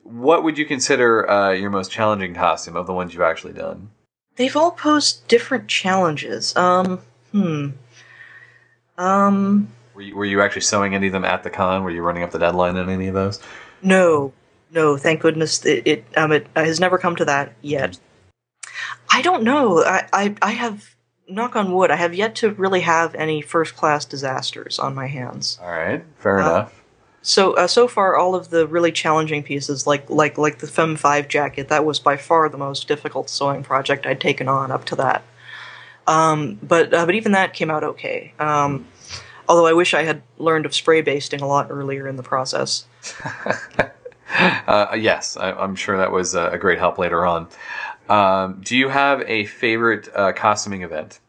what would you consider uh, your most challenging costume of the ones you've actually done? They've all posed different challenges. Um, hmm. Um, Were you, were you actually sewing any of them at the con? Were you running up the deadline on any of those? no, no. Thank goodness it it um it has never come to that yet. I don't know. I I, I have knock on wood. I have yet to really have any first class disasters on my hands. All right, fair Uh, enough. So uh, so far, all of the really challenging pieces, like like like the Fem Five jacket, that was by far the most difficult sewing project I'd taken on up to that. Um, but uh, but even that came out okay. Um, although I wish I had learned of spray basting a lot earlier in the process. Uh, yes, I, I'm sure that was a, a great help later on. Um, do you have a favorite uh, costuming event?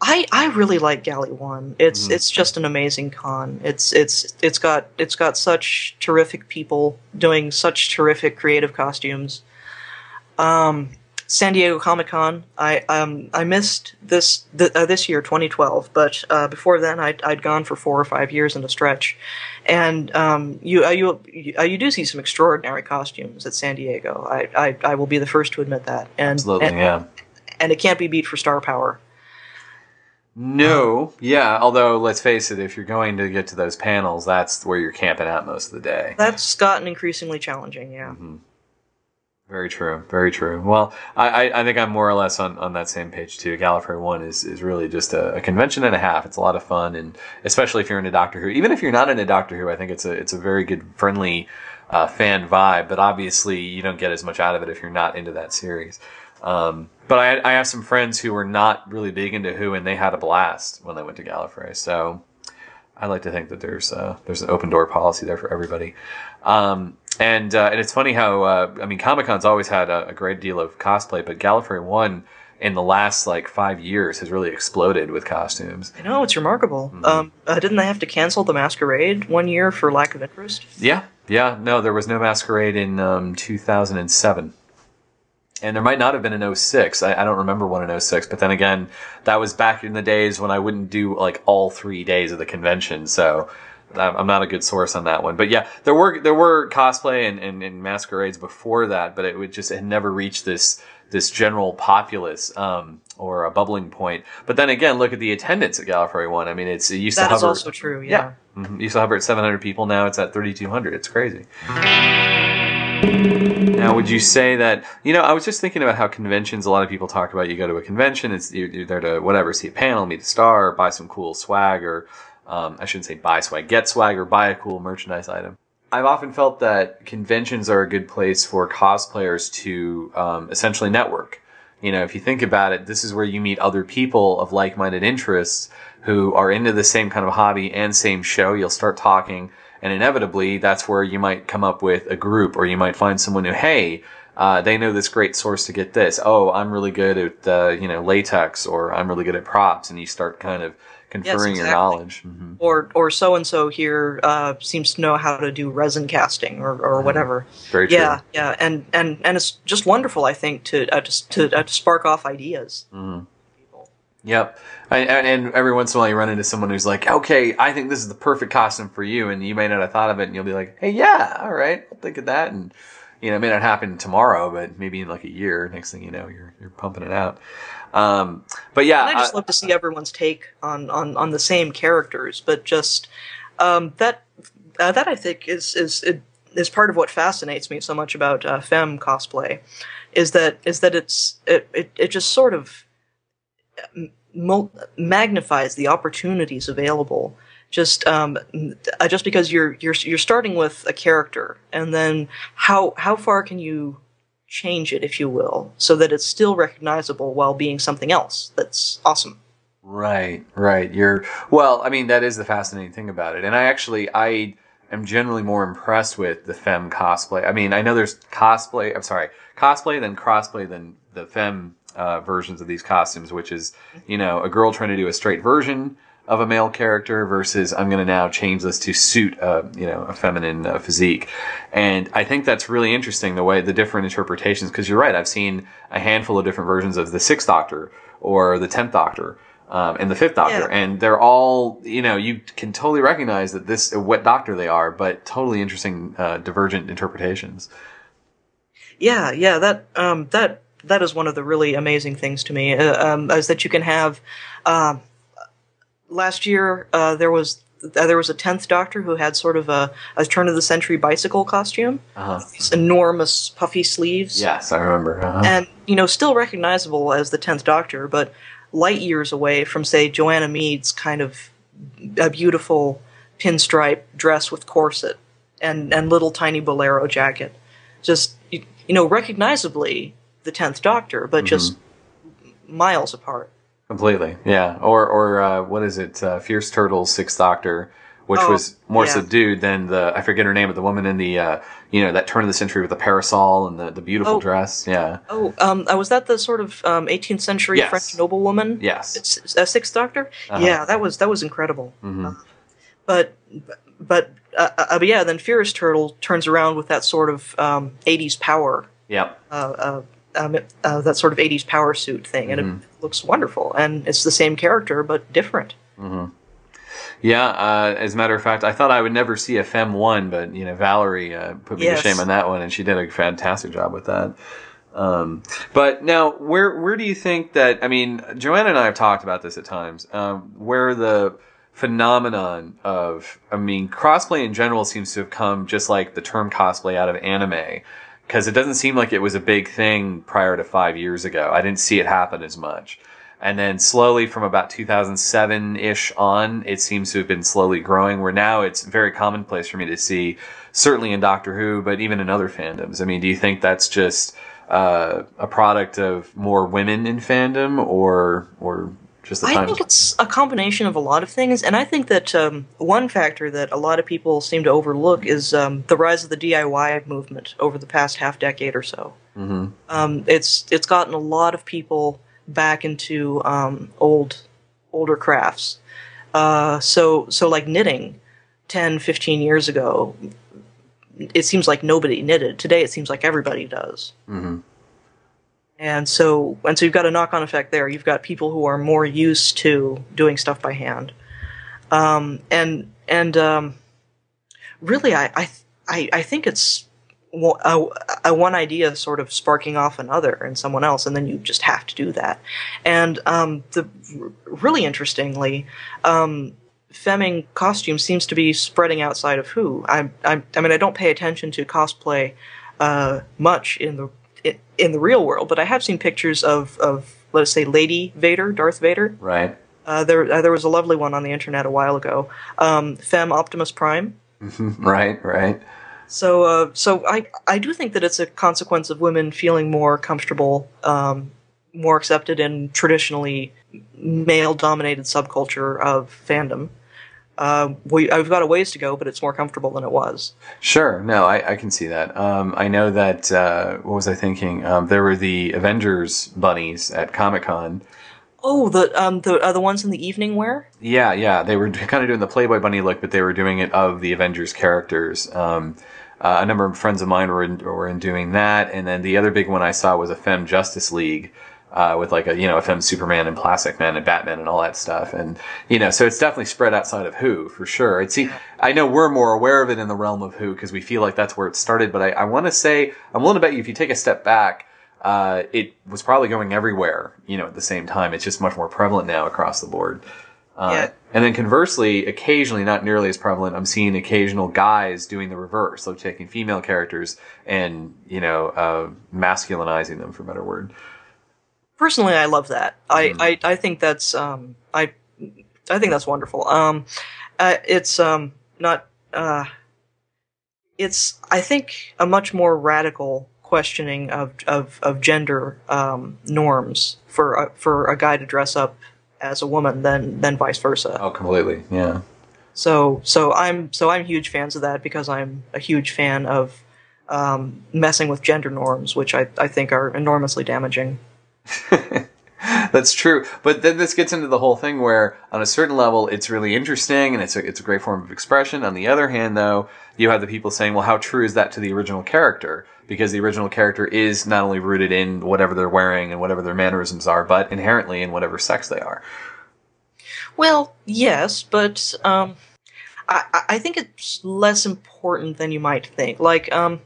I, I really like Galley One. It's it's just an amazing con. It's it's it's got it's got such terrific people doing such terrific creative costumes. Um, San Diego Comic Con. I um I missed this th- uh, this year 2012, but uh, before then I'd I'd gone for four or five years in a stretch, and um you uh, you you, uh, you do see some extraordinary costumes at San Diego. I I, I will be the first to admit that. And Absolutely, and, yeah. and it can't be beat for star power. No, yeah. Although, let's face it, if you're going to get to those panels, that's where you're camping out most of the day. That's gotten increasingly challenging, yeah. Very true. Very true. Well, I, I, think I'm more or less on, on that same page too. Gallifrey One is, is really just a, a convention and a half. It's a lot of fun, and especially if you're into Doctor Who. Even if you're not into Doctor Who, I think it's a it's a very good, friendly uh, fan vibe. But obviously, you don't get as much out of it if you're not into that series. Um, but I, I have some friends who were not really big into Who, and they had a blast when they went to Gallifrey. So I like to think that there's uh, there's an open door policy there for everybody. Um, and uh, and it's funny how uh, I mean Comic Con's always had a, a great deal of cosplay, but Gallifrey One in the last like five years has really exploded with costumes. I know, it's remarkable. Um, uh, didn't they have to cancel the masquerade one year for lack of interest? Yeah, yeah. No, there was no Masquerade in um, 2007. And there might not have been an 06. I, I don't remember one in 06. But then again, that was back in the days when I wouldn't do like all three days of the convention. So I'm I'm not a good source on that one. But yeah, there were there were cosplay and, and, and masquerades before that, but it would just it had never reached this this general populace um, or a bubbling point. But then again, look at the attendance at Gallifrey One. I mean, it's it used That to is hover. also true, yeah. Mhm. Used to hover at 700 people. Now it's at 3,200. It's crazy. Now, would you say that you know? I was just thinking about how conventions. A lot of people talk about you go to a convention. It's you're, you're there to whatever, see a panel, meet a star, buy some cool swag, or um, I shouldn't say buy swag, get swag, or buy a cool merchandise item. I've often felt that conventions are a good place for cosplayers to um, essentially network. You know, if you think about it, this is where you meet other people of like-minded interests who are into the same kind of hobby and same show. You'll start talking, and inevitably, that's where you might come up with a group, or you might find someone who, hey, uh, they know this great source to get this. Oh, I'm really good at uh, you know latex, or I'm really good at props, and you start kind of conferring your exactly. knowledge. hmm Or or so and so here uh, seems to know how to do resin casting or, or whatever. Very true. Yeah, yeah, and, and, and it's just wonderful, I think, to uh, to to, uh, to spark off ideas. People. Yep. And, and every once in a while you run into someone who's like, okay, I think this is the perfect costume for you. And you may not have thought of it and you'll be like, hey, yeah, all right, I'll think of that. And, you know, it may not happen tomorrow, but maybe in like a year, next thing you know, you're, you're pumping it out. Um, but yeah, And I just uh, love to see everyone's take on, on, on the same characters, but just um, that uh, that I think is is it, is part of what fascinates me so much about uh, femme cosplay, is that is that it's it it, it just sort of mul- magnifies the opportunities available. Just um, uh, just because you're you're you're starting with a character, and then how how far can you change it, if you will, so that it's still recognizable while being something else that's awesome. Right, right. You're well. I mean, that is the fascinating thing about it. And I actually, I am generally more impressed with the femme cosplay. I mean, I know there's cosplay. I'm sorry, cosplay then crossplay than the femme uh, versions of these costumes, which is you know a girl trying to do a straight version of a male character versus I'm going to now change this to suit a you know a feminine uh, physique, and I think that's really interesting the way the different interpretations. Because you're right, I've seen a handful of different versions of the Sixth Doctor or the Tenth Doctor. Um, and the Fifth Doctor, Yeah. and they're all, you know, you can totally recognize that this what Doctor they are, but totally interesting, uh, divergent interpretations. Yeah, yeah, that um, that that is one of the really amazing things to me uh, um, is that you can have. Last year, uh, there was uh, there was a tenth Doctor who had sort of a, a turn of the century bicycle costume, Uh-huh. these enormous puffy sleeves, Yes, I remember. Uh-huh. and you know still recognizable as the tenth Doctor, but light years away from say Joanna Mead's kind of a beautiful pinstripe dress with corset and and little tiny bolero jacket, just you, you know recognizably the tenth Doctor, but just miles apart. Completely, yeah. Or or uh, what is it? Uh, Fierce Turtle's Sixth Doctor, which Oh, was more yeah. subdued than the I forget her name, but the woman in the uh, you know that turn of the century with the parasol and the, the beautiful Oh. dress. Yeah. Oh, um, uh, was that the sort of um, 18th century Yes. French noblewoman? Yes. Uh, Sixth Doctor. Uh-huh. Yeah, that was that was incredible. Mhm. Uh, but but uh, uh, but yeah, then Fierce Turtle turns around with that sort of um, 80s power, Yep. uh, uh, um, uh, that sort of 80s power suit thing, and Mm-hmm. it looks wonderful. And it's the same character but different. Yeah. Uh, as a matter of fact, I thought I would never see a Fem one, but you know Valerie uh, put me Yes. to shame on that one, and she did a fantastic job with that. Um, but now, where where do you think that? I mean, Joanna and I have talked about this at times. Um, where the phenomenon of, I mean, crossplay in general seems to have come just like the term cosplay out of anime, because it doesn't seem like it was a big thing prior to five years ago. I didn't see it happen as much. And then slowly from about 2007 ish on, it seems to have been slowly growing where now it's very commonplace for me to see, certainly in Doctor Who, but even in other fandoms. I mean, do you think that's just, uh, a product of more women in fandom or, or just the I think it's a combination of a lot of things, and I think that um, one factor that a lot of people seem to overlook is um, the rise of the DIY movement over the past half decade or so. Mhm. Um, it's it's gotten a lot of people back into um, old older crafts. Uh, so so like knitting, 10, 15 years ago, it seems like nobody knitted. Today, it seems like everybody does. Mhm. And so, and so you've got a knock-on effect there. You've got people who are more used to doing stuff by hand, um, and and um, really, I I I, think it's a, a one idea sort of sparking off another in someone else, and then you just have to do that. And um, the really interestingly, um, femming costume seems to be spreading outside of Who. I I, I mean, I don't pay attention to cosplay uh, much in the in, in the real world, but I have seen pictures of of let's say Lady Vader, Darth Vader. Right. Uh, there uh, there was a lovely one on the internet a while ago. Um, Femme Optimus Prime. Right. Right. So uh, so I I do think that it's a consequence of women feeling more comfortable, um, more accepted in traditionally male dominated subculture of fandom. Uh, we I've got a ways to go, but it's more comfortable than it was. Sure. No, I, I can see that. Um, I know that, uh, what was I thinking? Um, there were the Avengers bunnies at Comic Con. Oh, the um the uh, the ones in the evening wear. Yeah, yeah. They were kind of doing the Playboy bunny look, but they were doing it of the Avengers characters. Um, uh, a number of friends of mine were in, were in doing that. And then the other big one I saw was a Femme Justice League. Uh, with like a you know femme Superman and Plastic Man and Batman and all that stuff and you know so it's definitely spread outside of Who for sure. It's see, I know we're more aware of it in the realm of Who because we feel like that's where it started. But I, I want to say I'm willing to bet you if you take a step back, uh, it was probably going everywhere. You know at the same time. It's just much more prevalent now across the board. Uh, Yeah. And then conversely, occasionally, not nearly as prevalent, I'm seeing occasional guys doing the reverse. So taking female characters and, you know, uh, masculinizing them, for a better word. Personally i love that I, I i think that's um i i think that's wonderful um uh, it's um not uh it's i think a much more radical questioning of of, of gender um, norms for a, for a guy to dress up as a woman than than vice versa. Oh, completely. Yeah. So so I'm so I'm huge fans of that because I'm a huge fan of um, messing with gender norms, which I, I think are enormously damaging. That's true. But then this gets into the whole thing where, on a certain level, it's really interesting and it's a, it's a great form of expression. On the other hand, though, you have the people saying, well, how true is that to the original character? Because the original character is not only rooted in whatever they're wearing and whatever their mannerisms are, but inherently in whatever sex they are. Well, yes, but um, I, I think it's less important than you might think. Like, um,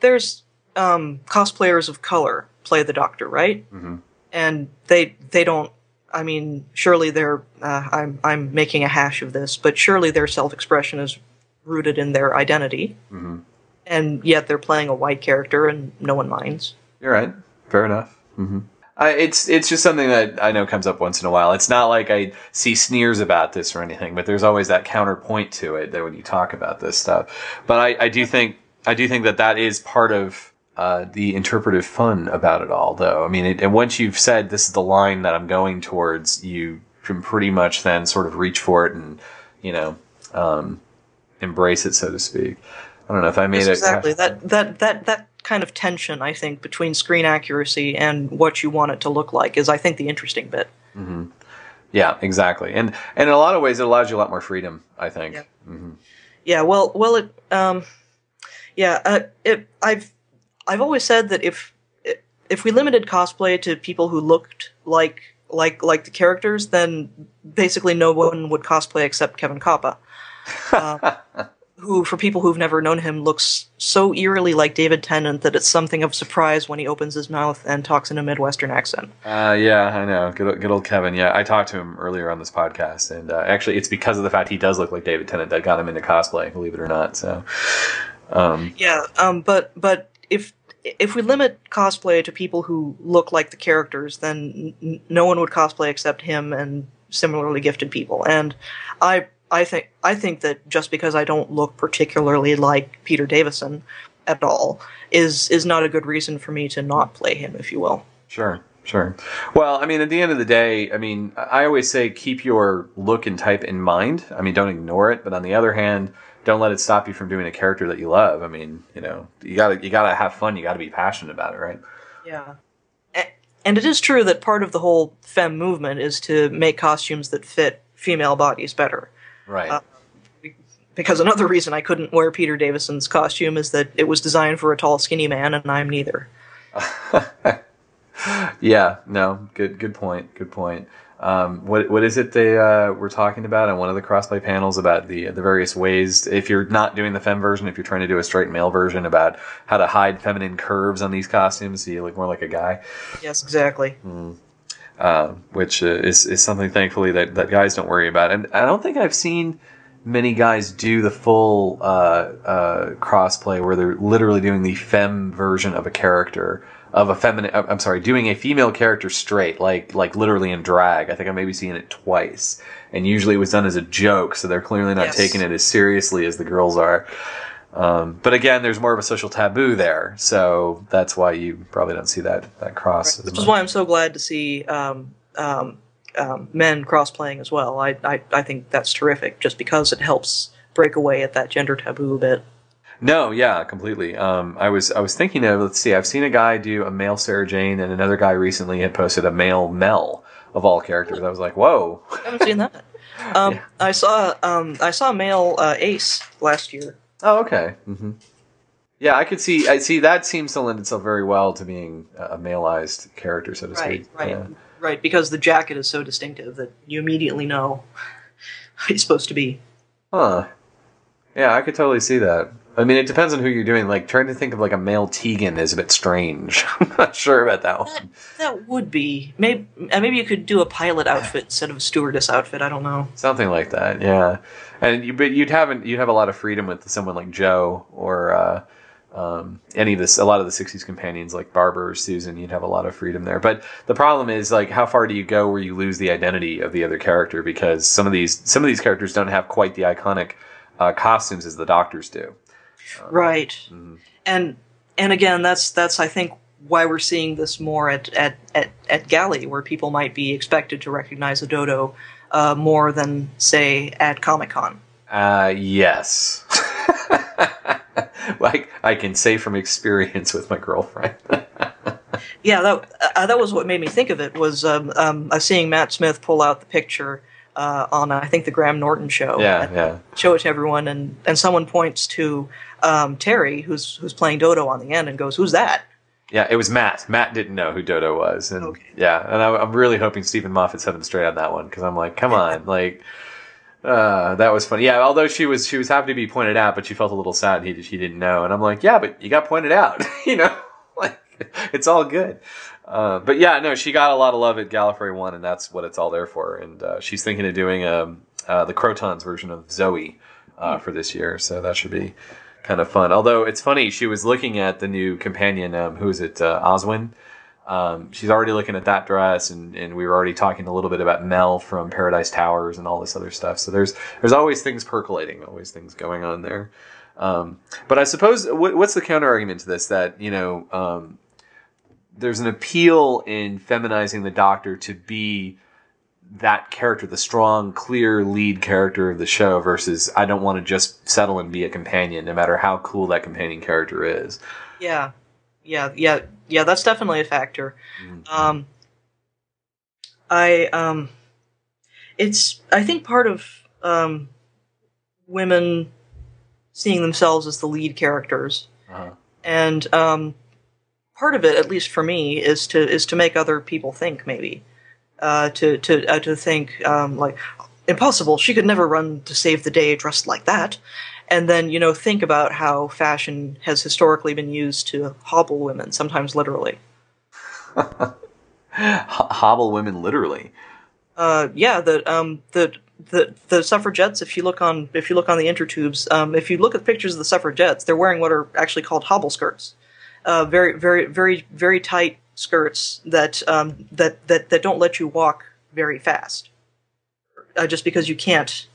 there's um, cosplayers of color play the Doctor, right? Mm-hmm. And they they don't. I mean, surely they're. Uh, I'm I'm making a hash of this, but surely their self expression is rooted in their identity, Mm-hmm. and yet they're playing a white character, and no one minds. You're right. Fair enough. Mm-hmm. I, it's it's just something that I know comes up once in a while. It's not like I see sneers about this or anything, but there's always that counterpoint to it that when you talk about this stuff. But I, I do think I do think that that is part of uh, the interpretive fun about it all, though. I mean, it, and once you've said this is the line that I'm going towards, you can pretty much then sort of reach for it and you know um, embrace it, so to speak. I don't know if I made Yes, it exactly that that that that kind of tension I think between screen accuracy and what you want it to look like is I think the interesting bit. Yeah, exactly. And and in a lot of ways, it allows you a lot more freedom. I think. Yeah. Yeah, well, well, it, um, yeah, uh, it, I've, I've always said that if, if we limited cosplay to people who looked like, like, like the characters, then basically no one would cosplay except Kevin Coppa, uh, who, for people who've never known him, looks so eerily like David Tennant that it's something of surprise when he opens his mouth and talks in a Midwestern accent. Uh, yeah, I know. Good, old- good old Kevin. Yeah, I talked to him earlier on this podcast, and uh, actually, it's because of the fact he does look like David Tennant that got him into cosplay. Believe it or not. So, um, Yeah, um, but but if if we limit cosplay to people who look like the characters, then n- no one would cosplay except him and similarly gifted people. And I I think I think that just because I don't look particularly like Peter Davison at all is is not a good reason for me to not play him, if you will. sure, sure. Well, I mean, at the end of the day, I mean, I always say keep your look and type in mind. I mean, don't ignore it. But on the other hand, don't let it stop you from doing a character that you love. I mean, you know, you gotta you gotta have fun. You gotta be passionate about it, right? Yeah. And it is true that part of the whole femme movement is to make costumes that fit female bodies better. Right. Uh, because another reason I couldn't wear Peter Davison's costume is that it was designed for a tall, skinny man, and I'm neither. Yeah, no, good good point. Good point. Um, what what is it they uh, were talking about on one of the crossplay panels about the the various ways if you're not doing the fem version, if you're trying to do a straight male version about how to hide feminine curves on these costumes so you look more like a guy, Yes, exactly. uh, which uh, is is something thankfully that, that guys don't worry about. And I don't think I've seen many guys do the full uh, uh, crossplay where they're literally doing the fem version of a character of a feminine. uh, I'm sorry, doing a female character straight, like like literally in drag. I think I maybe seen it twice, and usually it was done as a joke, so they're clearly not Yes. taking it as seriously as the girls are. Um, but again, there's more of a social taboo there, so that's why you probably don't see that that cross. as Which is why I'm so glad to see um, um, um, men cross-playing as well. I, I I think that's terrific, just because it helps break away at that gender taboo a bit. No, yeah, completely. Um, I was I was thinking of let's see, I've seen a guy do a male Sarah Jane, and another guy recently had posted a male Mel of all characters. I was like, whoa, I haven't seen that. Um, I saw um, I saw male uh, Ace last year. oh okay, hmm yeah, I could see. I see that seems to lend itself very well to being a maleized character, so to Right, speak. right, Yeah. right. Because the jacket is so distinctive that you immediately know who he's supposed to be. Huh. Yeah, I could totally see that. I mean, it depends on who you're doing. Like, trying to think of like a male Tegan is a bit strange. I'm not sure about that That, one. that would be maybe uh, maybe you could do a pilot outfit instead of a stewardess outfit. I don't know. Something like that, yeah. And you, but you'd have you'd have a lot of freedom with someone like Joe or uh, um, any of this. A lot of the '60s companions like Barbara or Susan, you'd have a lot of freedom there. But the problem is like, how far do you go where you lose the identity of the other character? Because some of these some of these characters don't have quite the iconic uh, costumes as the Doctors do. Right. mhm. And and again, that's that's I think why we're seeing this more at at at, at Galley, where people might be expected to recognize a dodo uh, more than say at Comic Con. Uh, yes. like I can say from experience with my girlfriend. Yeah, that uh, that was what made me think of it. Was um, um, uh, seeing Matt Smith pull out the picture uh, on I think the Graham Norton show. yeah, yeah. Show it to everyone, and and someone points to um, Terry, who's who's playing Dodo on the end, and goes, "Who's that?" Yeah, it was Matt. Matt didn't know who Dodo was, and Okay. yeah, and I, I'm really hoping Steven Moffat set him straight on that one because I'm like, come on, like, uh, that was funny. Yeah, although she was she was happy to be pointed out, but she felt a little sad he she didn't know, and I'm like, yeah, but you got pointed out, you know, like it's all good. Uh, but yeah, no, she got a lot of love at Gallifrey One, and that's what it's all there for. And uh, she's thinking of doing um, uh, the Krotons version of Zoe uh, for this year, so that should be kind of fun. Although it's funny, she was looking at the new companion. Um, who is it? Uh, Oswin. Um, she's already looking at that dress, and, and we were already talking a little bit about Mel from Paradise Towers and all this other stuff. So there's there's always things percolating, always things going on there. Um, but I suppose what, what's the counter argument to this? That you know, um, there's an appeal in feminizing the Doctor to be that character, the strong, clear lead character of the show, versus I don't want to just settle and be a companion, no matter how cool that companion character is. Yeah, yeah, yeah, yeah. That's definitely a factor. Um, I um, it's I think part of um, women seeing themselves as the lead characters, Uh-huh. and um, part of it, at least for me, is to is to make other people think maybe, uh, to to uh, to think um, like impossible. She could never run to save the day dressed like that. And then, you know, think about how fashion has historically been used to hobble women, sometimes literally. Hobble women literally. Uh, yeah, the um, the the the suffragettes. If you look on if you look on the intertubes, um, if you look at pictures of the suffragettes, they're wearing what are actually called hobble skirts. Uh, very very very very tight skirts that um, that that that don't let you walk very fast. Uh, just because you can't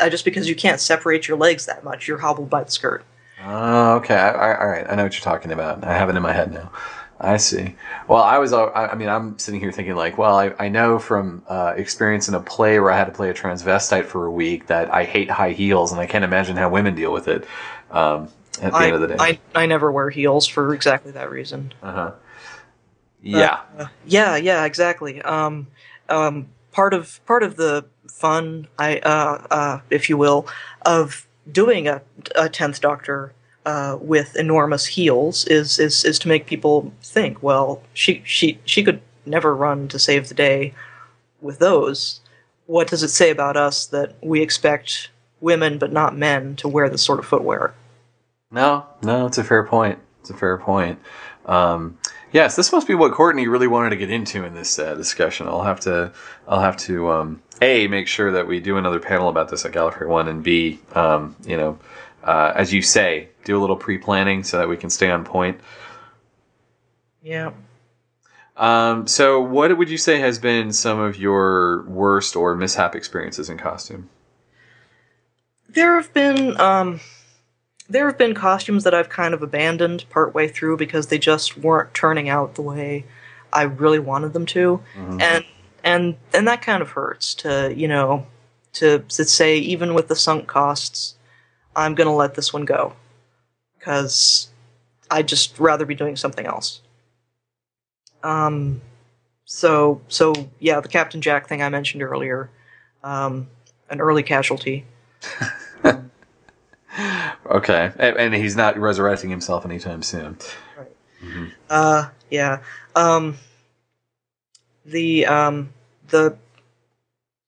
uh, just because you can't separate your legs that much, you're hobbled by the skirt. Oh, okay. I, I, all right. I know what you're talking about. I have it in my head now. I see. Well, I was, uh, I, I mean, I'm sitting here thinking like, well, I, I know from uh, experience in a play where I had to play a transvestite for a week that I hate high heels, and I can't imagine how women deal with it. Um, at the I, end of the day, I I never wear heels for exactly that reason. uh-huh. Yeah. Uh, yeah, yeah, exactly. Um, um, part of part of the fun, I uh, uh, if you will, of doing a a tenth Doctor uh, with enormous heels is, is is to make people think. Well, she she she could never run to save the day with those. What does it say about us that we expect women but not men to wear this sort of footwear? No, no, it's a fair point. It's a fair point. Um, yes, this must be what Courtney really wanted to get into in this uh, discussion. I'll have to, I'll have to, um, a make sure that we do another panel about this at Gallifrey One, and b, um, you know, uh, as you say, do a little pre-planning so that we can stay on point. Yeah. Um, so, what would you say has been some of your worst or mishap experiences in costume? There have been um, there have been costumes that I've kind of abandoned partway through because they just weren't turning out the way I really wanted them to, and and and that kind of hurts to you know to to say even with the sunk costs, I'm gonna let this one go because I'd just rather be doing something else. Um, so so yeah, the Captain Jack thing I mentioned earlier, um, an early casualty. Okay, and, he's not resurrecting himself anytime soon. Uh, yeah. Um, the um, the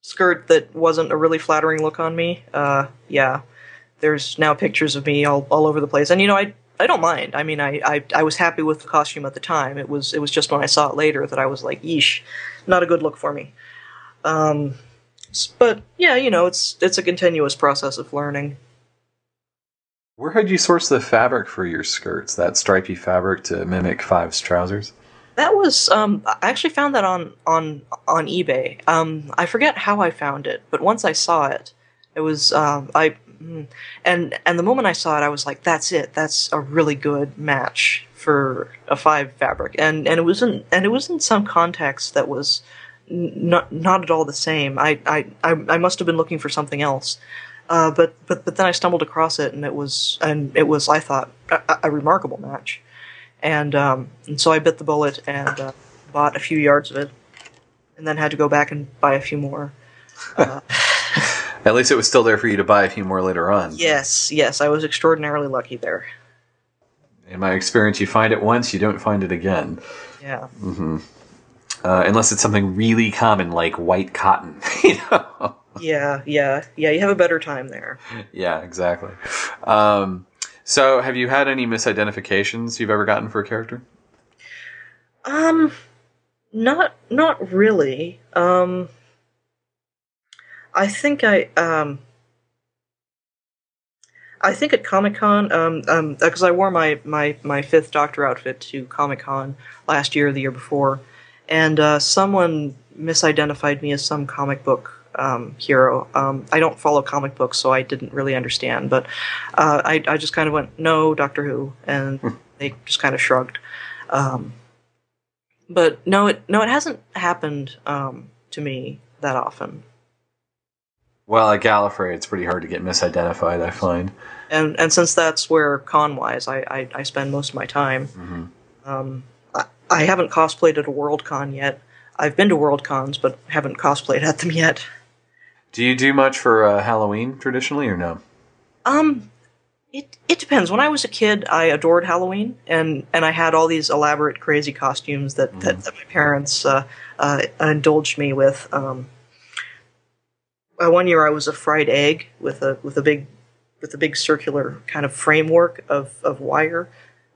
skirt that wasn't a really flattering look on me. Uh, yeah. There's now pictures of me all, all over the place, and you know I I don't mind. I mean I, I I was happy with the costume at the time. It was it was just when I saw it later that I was like, yeesh, not a good look for me. Um, but yeah, you know it's it's a continuous process of learning. Where had you sourced the fabric for your skirts? That stripy fabric to mimic Five's trousers? That was um, I actually found that on on on eBay. Um, I forget how I found it, but once I saw it, it was um, I and and the moment I saw it, I was like, "That's it. That's a really good match for a five fabric." And and it wasn't and it was in some context that was not not at all the same. I I I, I must have been looking for something else. Uh, but but but then I stumbled across it, and it was and it was I thought a, a remarkable match, and um, and so I bit the bullet and uh, bought a few yards of it, and then had to go back and buy a few more. At least it was still there for you to buy a few more later on. Yes, yes, I was extraordinarily lucky there. In my experience, you find it once, you don't find it again. Yeah. Uh, unless it's something really common like white cotton. you know? Yeah, yeah, yeah. You have a better time there. Yeah, exactly. Um, so, have you had any misidentifications you've ever gotten for a character? Um, not not really. Um, I think I um. I think at Comic Con, um, um, because I wore my, my, my fifth Doctor outfit to Comic Con last year, or the year before, and uh, someone misidentified me as some comic book um, hero. Um, I don't follow comic books, so I didn't really understand, but uh, I, I just kind of went, no, Doctor Who, and they just kind of shrugged. Um, but no, it no, it hasn't happened um, to me that often. Well, at Gallifrey, it's pretty hard to get misidentified, I find. and and since that's where con wise I, I, I spend most of my time, um, I, I haven't cosplayed at a World Con yet. I've been to World Cons, but haven't cosplayed at them yet. Do you do much for uh, Halloween traditionally, or no? Um, it it depends. When I was a kid, I adored Halloween, and and I had all these elaborate, crazy costumes that that, that my parents uh, uh, indulged me with. Um, uh, one year, I was a fried egg with a with a big with a big circular kind of framework of of wire.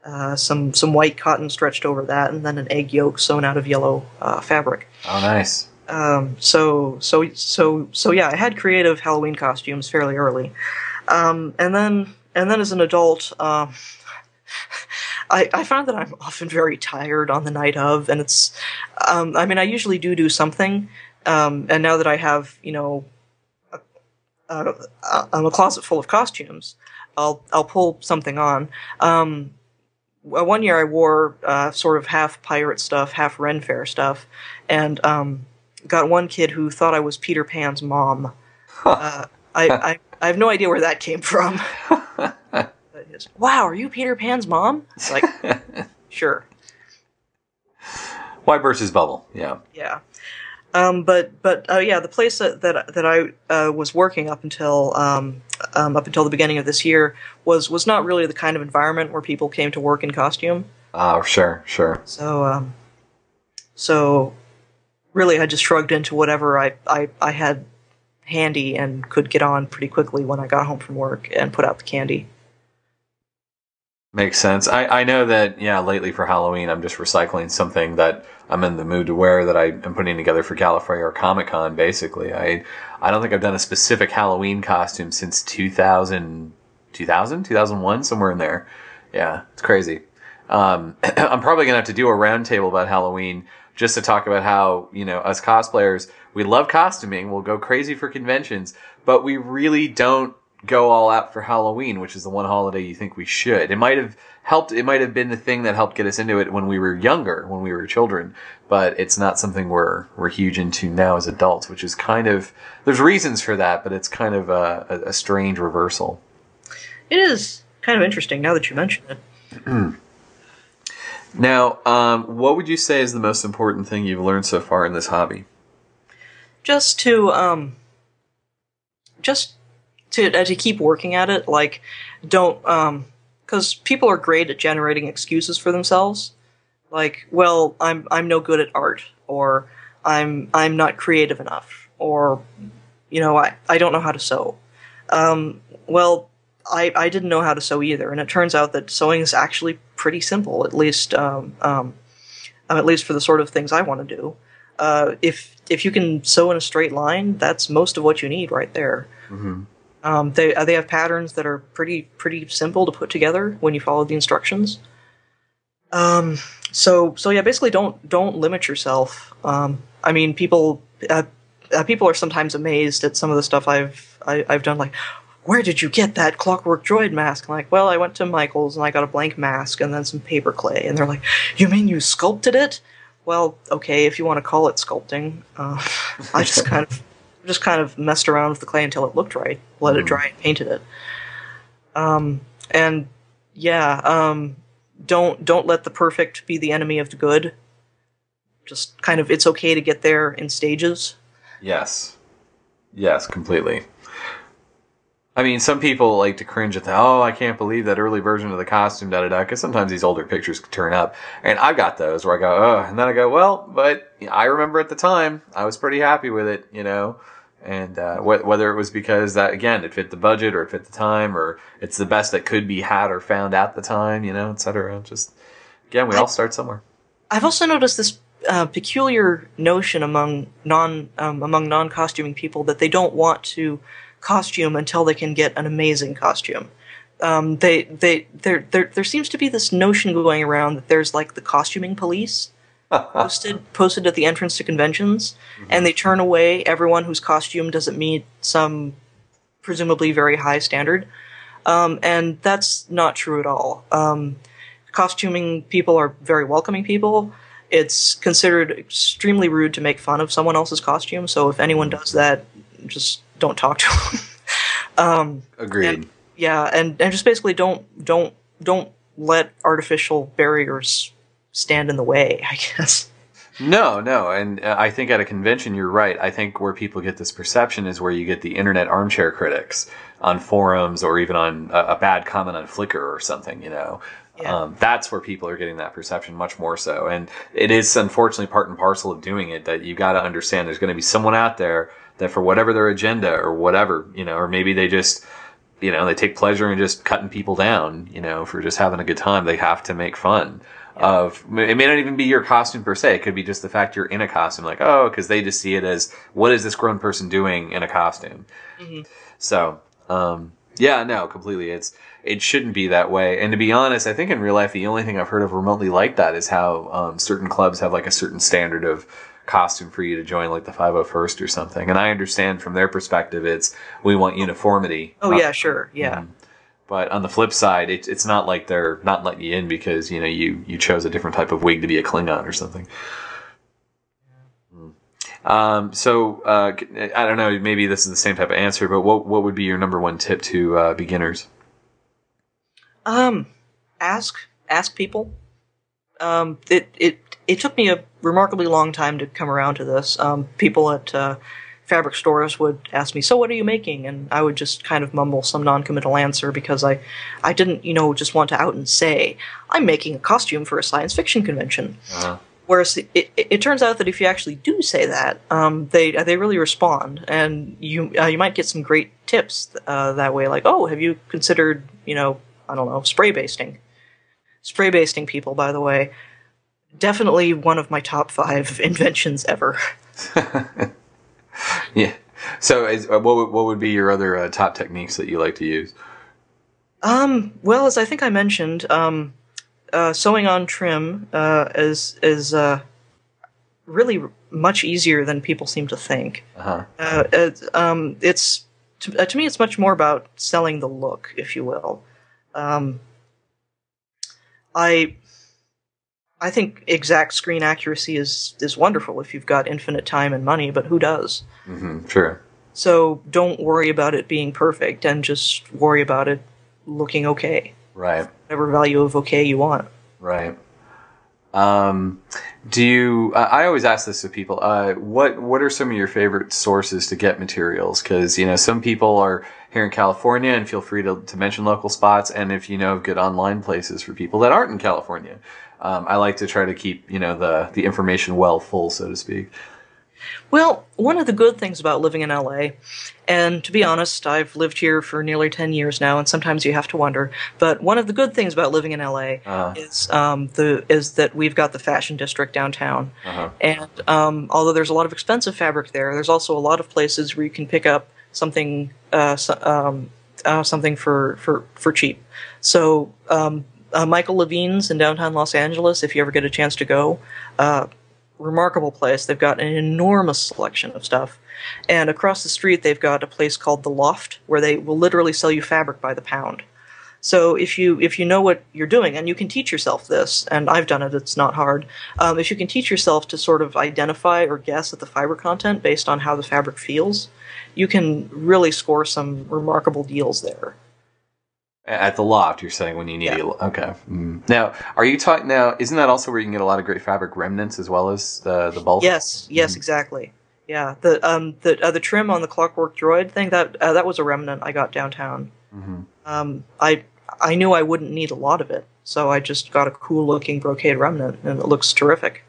Uh, some some white cotton stretched over that, and then an egg yolk sewn out of yellow uh, fabric. Oh, nice. Um, so so so so yeah, I had creative Halloween costumes fairly early, um, and then and then as an adult, um, I, I found that I'm often very tired on the night of, and it's um, I mean I usually do do something, um, and now that I have you know a, a, a, closet full of costumes, I'll I'll pull something on. Um, uh, one year I wore uh, sort of half pirate stuff, half Ren Fair stuff, and um, got one kid who thought I was Peter Pan's mom. Uh, I, I I have no idea where that came from. Wow, are you Peter Pan's mom? It's like, sure, Why burst his bubble? Yeah. yeah. Um, but but uh, yeah, the place that that, that I uh, was working up until um, um, up until the beginning of this year was was not really the kind of environment where people came to work in costume. Oh, sure, sure. So, um, so really, I just shrugged into whatever I, I, I had handy and could get on pretty quickly when I got home from work and put out the candy. Makes sense. I, I know that, yeah, lately for Halloween, I'm just recycling something that I'm in the mood to wear that I am putting together for Gallifrey or Comic Con, basically. I I don't think I've done a specific Halloween costume since 2000, 2000, 2001, somewhere in there. Yeah, it's crazy. Um, I'm probably going to have to do a roundtable about Halloween just to talk about how, you know, us cosplayers, we love costuming, we'll go crazy for conventions, but we really don't go all out for Halloween, which is the one holiday you think we should. It might have helped, it might have been the thing that helped get us into it when we were younger, when we were children, but it's not something we're, we're huge into now as adults, which is kind of, there's reasons for that, but it's kind of a, a, a strange reversal. It is kind of interesting now that you mention it. Now, um, what would you say is the most important thing you've learned so far in this hobby? Just to um, just to uh, to keep working at it. Like, don't um, because people are great at generating excuses for themselves. Like, well, I'm I'm no good at art, or I'm I'm not creative enough, or you know, I I don't know how to sew. Um, well, I, I didn't know how to sew either, and it turns out that sewing is actually pretty simple, at least um, um, um, at least for the sort of things I want to do. Uh, if if you can sew in a straight line, that's most of what you need right there. Um, they uh, they have patterns that are pretty pretty simple to put together when you follow the instructions. Um, so so yeah, basically don't don't limit yourself. Um, I mean, people uh, uh, people are sometimes amazed at some of the stuff I've I, I've done. Like, where did you get that clockwork droid mask? I'm like, well, I went to Michael's and I got a blank mask and then some paper clay. And they're like, you mean you sculpted it? Well, okay, if you want to call it sculpting. Uh, I just kind of just kind of messed around with the clay until it looked right, let it dry and painted it. Um, and yeah, um, don't don't let the perfect be the enemy of the good. Just kind of, it's okay to get there in stages. Yes. Yes, completely. I mean, some people like to cringe at the, oh, I can't believe that early version of the costume, da da da, because sometimes these older pictures turn up. And I've got those where I go, oh, and then I go, well, but I remember at the time, I was pretty happy with it, you know? And uh, wh- whether it was because that, again, it fit the budget or it fit the time or it's the best that could be had or found at the time, you know, et cetera. Just, again, we all start somewhere. I've also noticed this uh, peculiar notion among non um, among non costuming people that they don't want to costume until they can get an amazing costume. Um, they they there there there seems to be this notion going around that there's like the costuming police posted posted at the entrance to conventions, and they turn away everyone whose costume doesn't meet some presumably very high standard. Um, and that's not true at all. Um, costuming people are very welcoming people. It's considered extremely rude to make fun of someone else's costume. So if anyone does that, just don't talk to them. um, Agreed. and- yeah, and, and just basically don't don't don't let artificial barriers stand in the way. I guess. No, no, and uh, I think at a convention, you're right. I think where people get this perception is where you get the internet armchair critics on forums or even on a, a bad comment on Flickr or something. You know, Yeah. um, that's where people are getting that perception much more so, and it is unfortunately part and parcel of doing it that you got to understand. There's going to be someone out there that for whatever their agenda or whatever, you know, or maybe they just you know, they take pleasure in just cutting people down, you know, for just having a good time. They have to make fun of, it may not even be your costume per se. It could be just the fact you're in a costume, like, oh, cause they just see it as, what is this grown person doing in a costume? So, um, yeah, no, completely. It's, it shouldn't be that way. And to be honest, I think in real life, the only thing I've heard of remotely like that is how, um, certain clubs have like a certain standard of, costume for you to join like the 501st or something and i understand from their perspective it's we want uniformity Oh Uh, yeah, sure, yeah. but on the flip side, it, it's not like they're not letting you in because you know you you chose a different type of wig to be a Klingon or something. Hmm. Um, so uh, I don't know. Maybe this is the same type of answer, but what what would be your number one tip to uh, beginners? Um, ask ask people. Um, it it it took me a remarkably long time to come around to this. Um, people at uh, fabric stores would ask me, "So what are you making?" and I would just kind of mumble some non-committal answer because I I didn't you know just want to out and say I'm making a costume for a science fiction convention. Uh, Whereas it, it, it turns out that if you actually do say that, um, they they really respond, and you uh, you might get some great tips uh, that way. Like, oh, have you considered you know I don't know spray basting? Spray basting people, by the way, definitely one of my top five inventions ever. yeah. So is, uh, what would- what would be your other uh, top techniques that you like to use? Um, well, as I think I mentioned, um, uh, sewing on trim uh, is is uh, really much easier than people seem to think. Uh-huh. uh, it, um, it's to, uh, to me it's much more about selling the look if you will um, i i think exact screen accuracy is is wonderful if you've got infinite time and money but who does hmm Sure. so don't worry about it being perfect and just worry about it looking okay Right. whatever value of okay you want Right. Um, do you? I I always ask this to people. Uh, what What are some of your favorite sources to get materials? Because you know, some people are here in California, and feel free to, to mention local spots. And if you know of good online places for people that aren't in California, um, I like to try to keep you know the the information well full, so to speak. Well, one of the good things about living in LA, and to be honest, I've lived here for nearly 10 years now, and sometimes you have to wonder, but one of the good things about living in LA Uh, is, um, the, is that we've got the fashion district downtown. uh-huh. And um, although there's a lot of expensive fabric there, there's also a lot of places where you can pick up something, uh, so, um, uh, something for, for, for cheap. So, um, uh, Michael Levine's in downtown Los Angeles, if you ever get a chance to go, uh, remarkable place. They've got an enormous selection of stuff. And across the street, they've got a place called The Loft, where they will literally sell you fabric by the pound. So if you if you know what you're doing, and you can teach yourself this, and I've done it, it's not hard. Um, if you can teach yourself to sort of identify or guess at the fiber content based on how the fabric feels, you can really score some remarkable deals there. At the loft, you're saying when you need Yeah. it. Okay. Mm. Now, are you talking now? Isn't that also where you can get a lot of great fabric remnants as well as the the bulk? Yes, yes, Mhm. exactly. Yeah, the um the uh, the trim on the Clockwork Droid thing that uh, that was a remnant I got downtown. hmm Um, I I knew I wouldn't need a lot of it, so I just got a cool looking brocade remnant, and it looks terrific.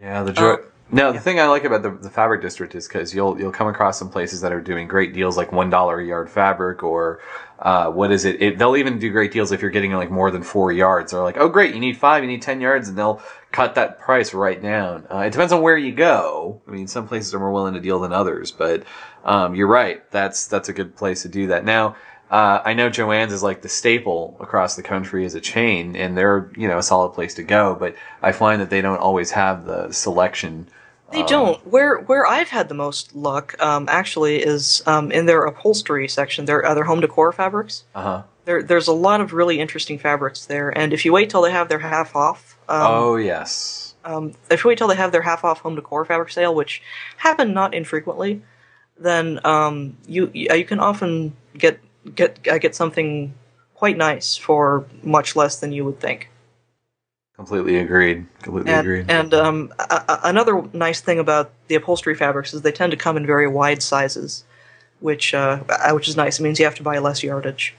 Yeah, the joy. No, the yeah. thing I like about the, the fabric district is because you'll you'll come across some places that are doing great deals like one dollar a yard fabric or uh, what is it? it? They'll even do great deals if you're getting like more than four yards. They're like, oh great, you need five, you need ten yards, and they'll cut that price right down. Uh, it depends on where you go. I mean, some places are more willing to deal than others, but um, you're right. That's that's a good place to do that. Now. Uh, I know Jo-Ann's is like the staple across the country as a chain, and they're you know a solid place to go. But I find that they don't always have the selection. They um, don't. Where where I've had the most luck, um, actually, is um, in their upholstery section. Their other home decor fabrics. Uh huh. There there's a lot of really interesting fabrics there, and if you wait till they have their half off, um, oh yes. um, if you wait till they have their half off home decor fabric sale, which happen not infrequently, then um, you you you can often get get uh, get something quite nice for much less than you would think. Completely agreed. Completely And, agreed. and um, a- another nice thing about the upholstery fabrics is they tend to come in very wide sizes, which uh, uh, which is nice. It means you have to buy less yardage,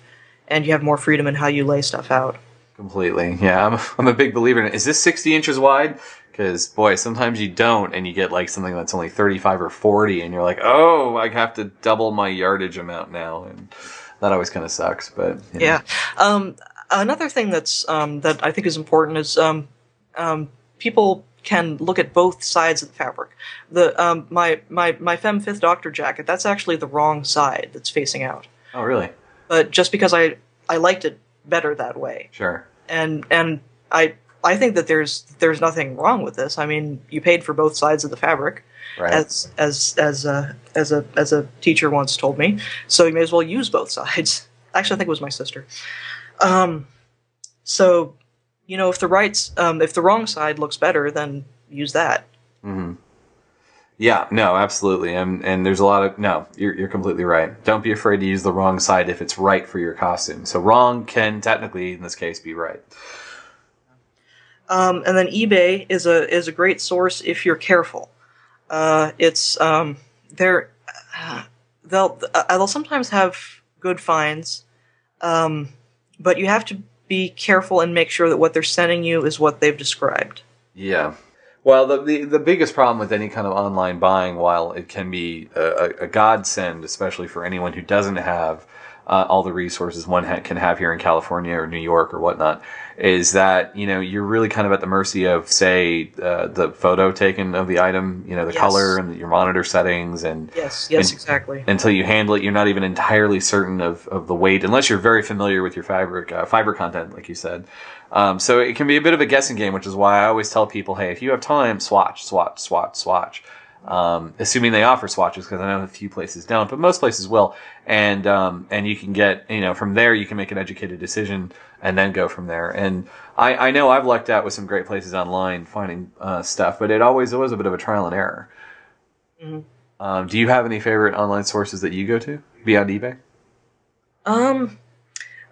and you have more freedom in how you lay stuff out. Completely. Yeah, I'm, I'm a big believer in it. Is this 60 inches wide? Because, boy, sometimes you don't, and you get like something that's only 35 or 40, and you're like, oh, I have to double my yardage amount now. And that always kind of sucks, but. know. Yeah. Um, another thing that's um, that I think is important is um, um, people can look at both sides of the fabric. The um, my my my Femme Fifth Doctor jacket that's actually the wrong side that's facing out. Oh, really? But just because I I liked it better that way, Sure. and and I I think that there's there's nothing wrong with this. I mean, you paid for both sides of the fabric, Right. as as as a as a as a teacher once told me. So you may as well use both sides. Actually, I think it was my sister. Um, so you know, if the right um, if the wrong side looks better, then use that. Mm-hmm. Yeah, no, absolutely. And, and there's a lot of, no, you're, you're completely right. Don't be afraid to use the wrong side if it's right for your costume. So wrong can technically, in this case, be right. Um, and then eBay is a is a great source if you're careful. Uh, it's um, they're uh, they'll uh, they'll sometimes have good finds, um, but you have to be careful and make sure that what they're sending you is what they've described. Yeah. Well, the, the the biggest problem with any kind of online buying, while it can be a, a, godsend, especially for anyone who doesn't have uh, all the resources one ha- can have here in California or New York or whatnot, is that you know you're really kind of at the mercy of, say, uh, the photo taken of the item, you know, the Yes. color and your monitor settings, and Yes, yes, And- exactly. until you handle it, you're not even entirely certain of, of the weight, unless you're very familiar with your fabric uh, fiber content, like you said. Um, so it can be a bit of a guessing game, which is why I always tell people, hey, if you have time, swatch, swatch, swatch, swatch. Um, assuming they offer swatches, because I know a few places don't, but most places will. And um, and you can get, you know, from there you can make an educated decision and then go from there. And I, I know I've lucked out with some great places online finding uh, stuff, but it always was a bit of a trial and error. Mhm. Um, do you have any favorite online sources that you go to beyond eBay? Um,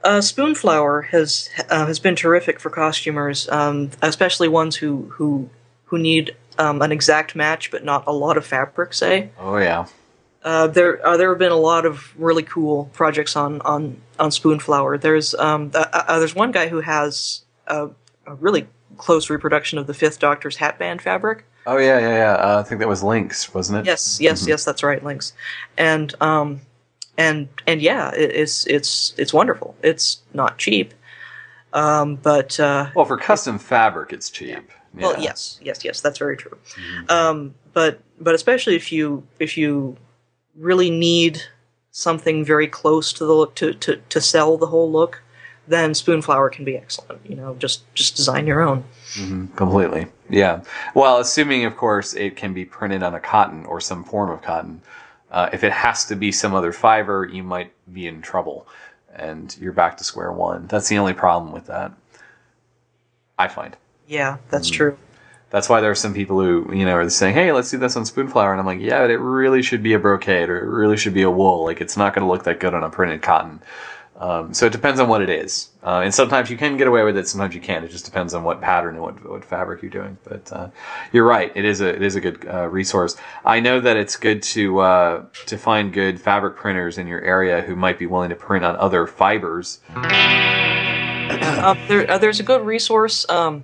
uh, Spoonflower has uh, has been terrific for costumers, um, especially ones who who who need um, an exact match but not a lot of fabric. Say Oh yeah, uh, there uh, there have been a lot of really cool projects on on on Spoonflower. There's um uh, uh, there's one guy who has a, a really close reproduction of the Fifth Doctor's hatband fabric. oh yeah, yeah, yeah. Uh, I think that was Lynx, wasn't it? Yes, yes, Mhm. yes. That's right, links, and um, and and yeah, it, it's it's it's wonderful. It's not cheap, um, but uh, Well, for custom fabric, it's cheap. Well, yes, yes, yes. That's very true. Mhm. Um, but but especially if you if you really need something very close to the look to, to, to sell the whole look, then spoonflower can be excellent. You know, just just design your own. Completely. Yeah. Well, assuming, of course, it can be printed on a cotton or some form of cotton. Uh, if it has to be some other fiber, you might be in trouble and you're back to square one. That's the only problem with that. I find. Yeah, that's true. That's why there are some people who, you know, are saying, hey, let's do this on Spoonflower. And I'm like, yeah, but it really should be a brocade or it really should be a wool. Like, it's not going to look that good on a printed cotton. Um, so it depends on what it is. Uh, and sometimes you can get away with it, sometimes you can't. It just depends on what pattern and what, what fabric you're doing. But uh, you're right, it is a it is a good uh, resource. I know that it's good to uh, to find good fabric printers in your area who might be willing to print on other fibers. Um, there, uh, there's a good resource um,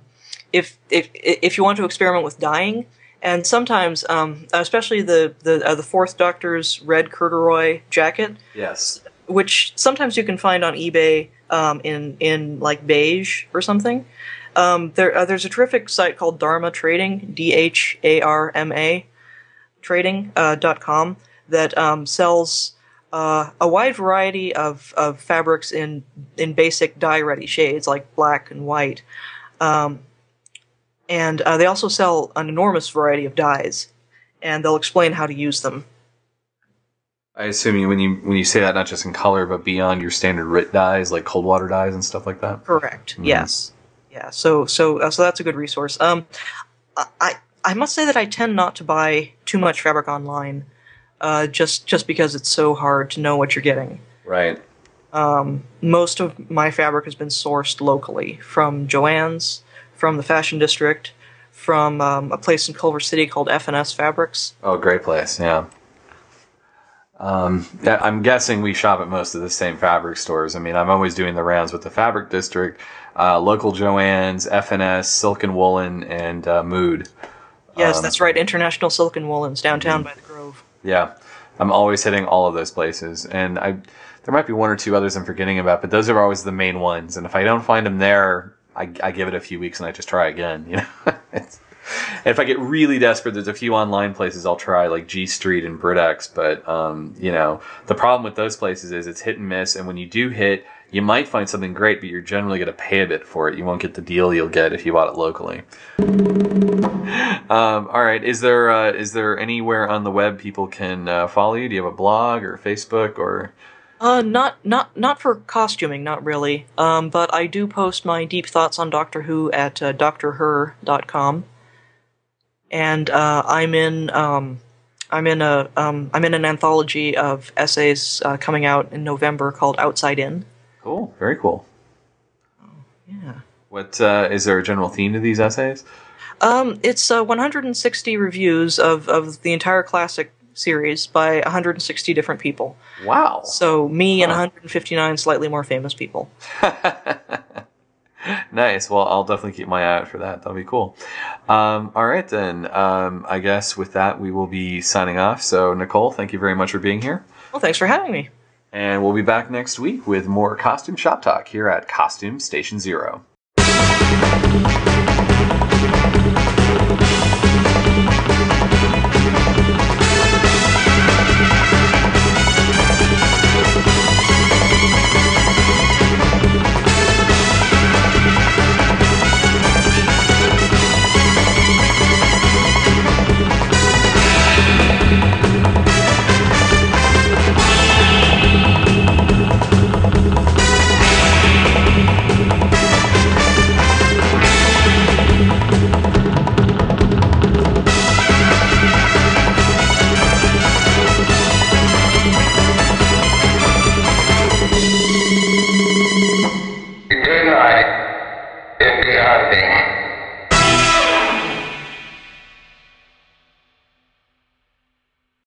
if if if you want to experiment with dyeing, and sometimes, um, especially the the uh, the Fourth Doctor's red corduroy jacket, Yes. which sometimes you can find on eBay um, in in like beige or something. Um, there, uh, there's a terrific site called Dharma Trading, D H A R M A, trading uh, dot com that um, sells uh, a wide variety of, of fabrics in in basic dye ready shades like black and white, um, and uh, they also sell an enormous variety of dyes, and they'll explain how to use them. I assume you, when you when you say that, not just in color, but beyond your standard Rit dyes, like cold water dyes and stuff like that. Correct. Yes. Yeah. So so uh, so that's a good resource. Um, I- I must say that I tend not to buy too much fabric online, uh, just just because it's so hard to know what you're getting. Right. Most of my fabric has been sourced locally from Jo-Ann's, from the Fashion District, from um, a place in Culver City called F&S Fabrics. Oh, great place. Yeah. Um, I'm guessing we shop at most of the same fabric stores. I mean, I'm always doing the rounds with the Fabric District, uh, local Jo-Ann's, F&S, Silk and Woolen, and uh, Mood. Yes, that's right. International Silk and Woolens downtown by the Grove. Yeah, I'm always hitting all of those places, and I there might be one or two others I'm forgetting about, but those are always the main ones. And if I don't find them there, I, I give it a few weeks and I just try again. You know, if I get really desperate, there's a few online places I'll try, like G Street and Britex. But um, you know, the problem with those places is it's hit and miss, and when you do hit, you might find something great, but you're generally going to pay a bit for it. You won't get the deal you'll get if you bought it locally. Um, all right. Is there uh, is there anywhere on the web people can uh, follow you? Do you have a blog or Facebook or? Uh, not not not for costuming, not really. Um, but I do post my deep thoughts on Doctor Who at uh, drher.com, and uh, I'm in um, I'm in a um, I'm in an anthology of essays uh, coming out in November called Outside In. Cool. Very cool. Yeah. What uh, is there a general theme to these essays? Um, it's uh, 160 reviews of of the entire classic series by 160 different people. Wow. So me and 159 slightly more famous people. nice. Well, I'll definitely keep my eye out for that. That'll be cool. Um, all right, then. Um, I guess with that, we will be signing off. So, Nicole, thank you very much for being here. Well, thanks for having me. And we'll be back next week with more costume shop talk here at Costume Station Zero.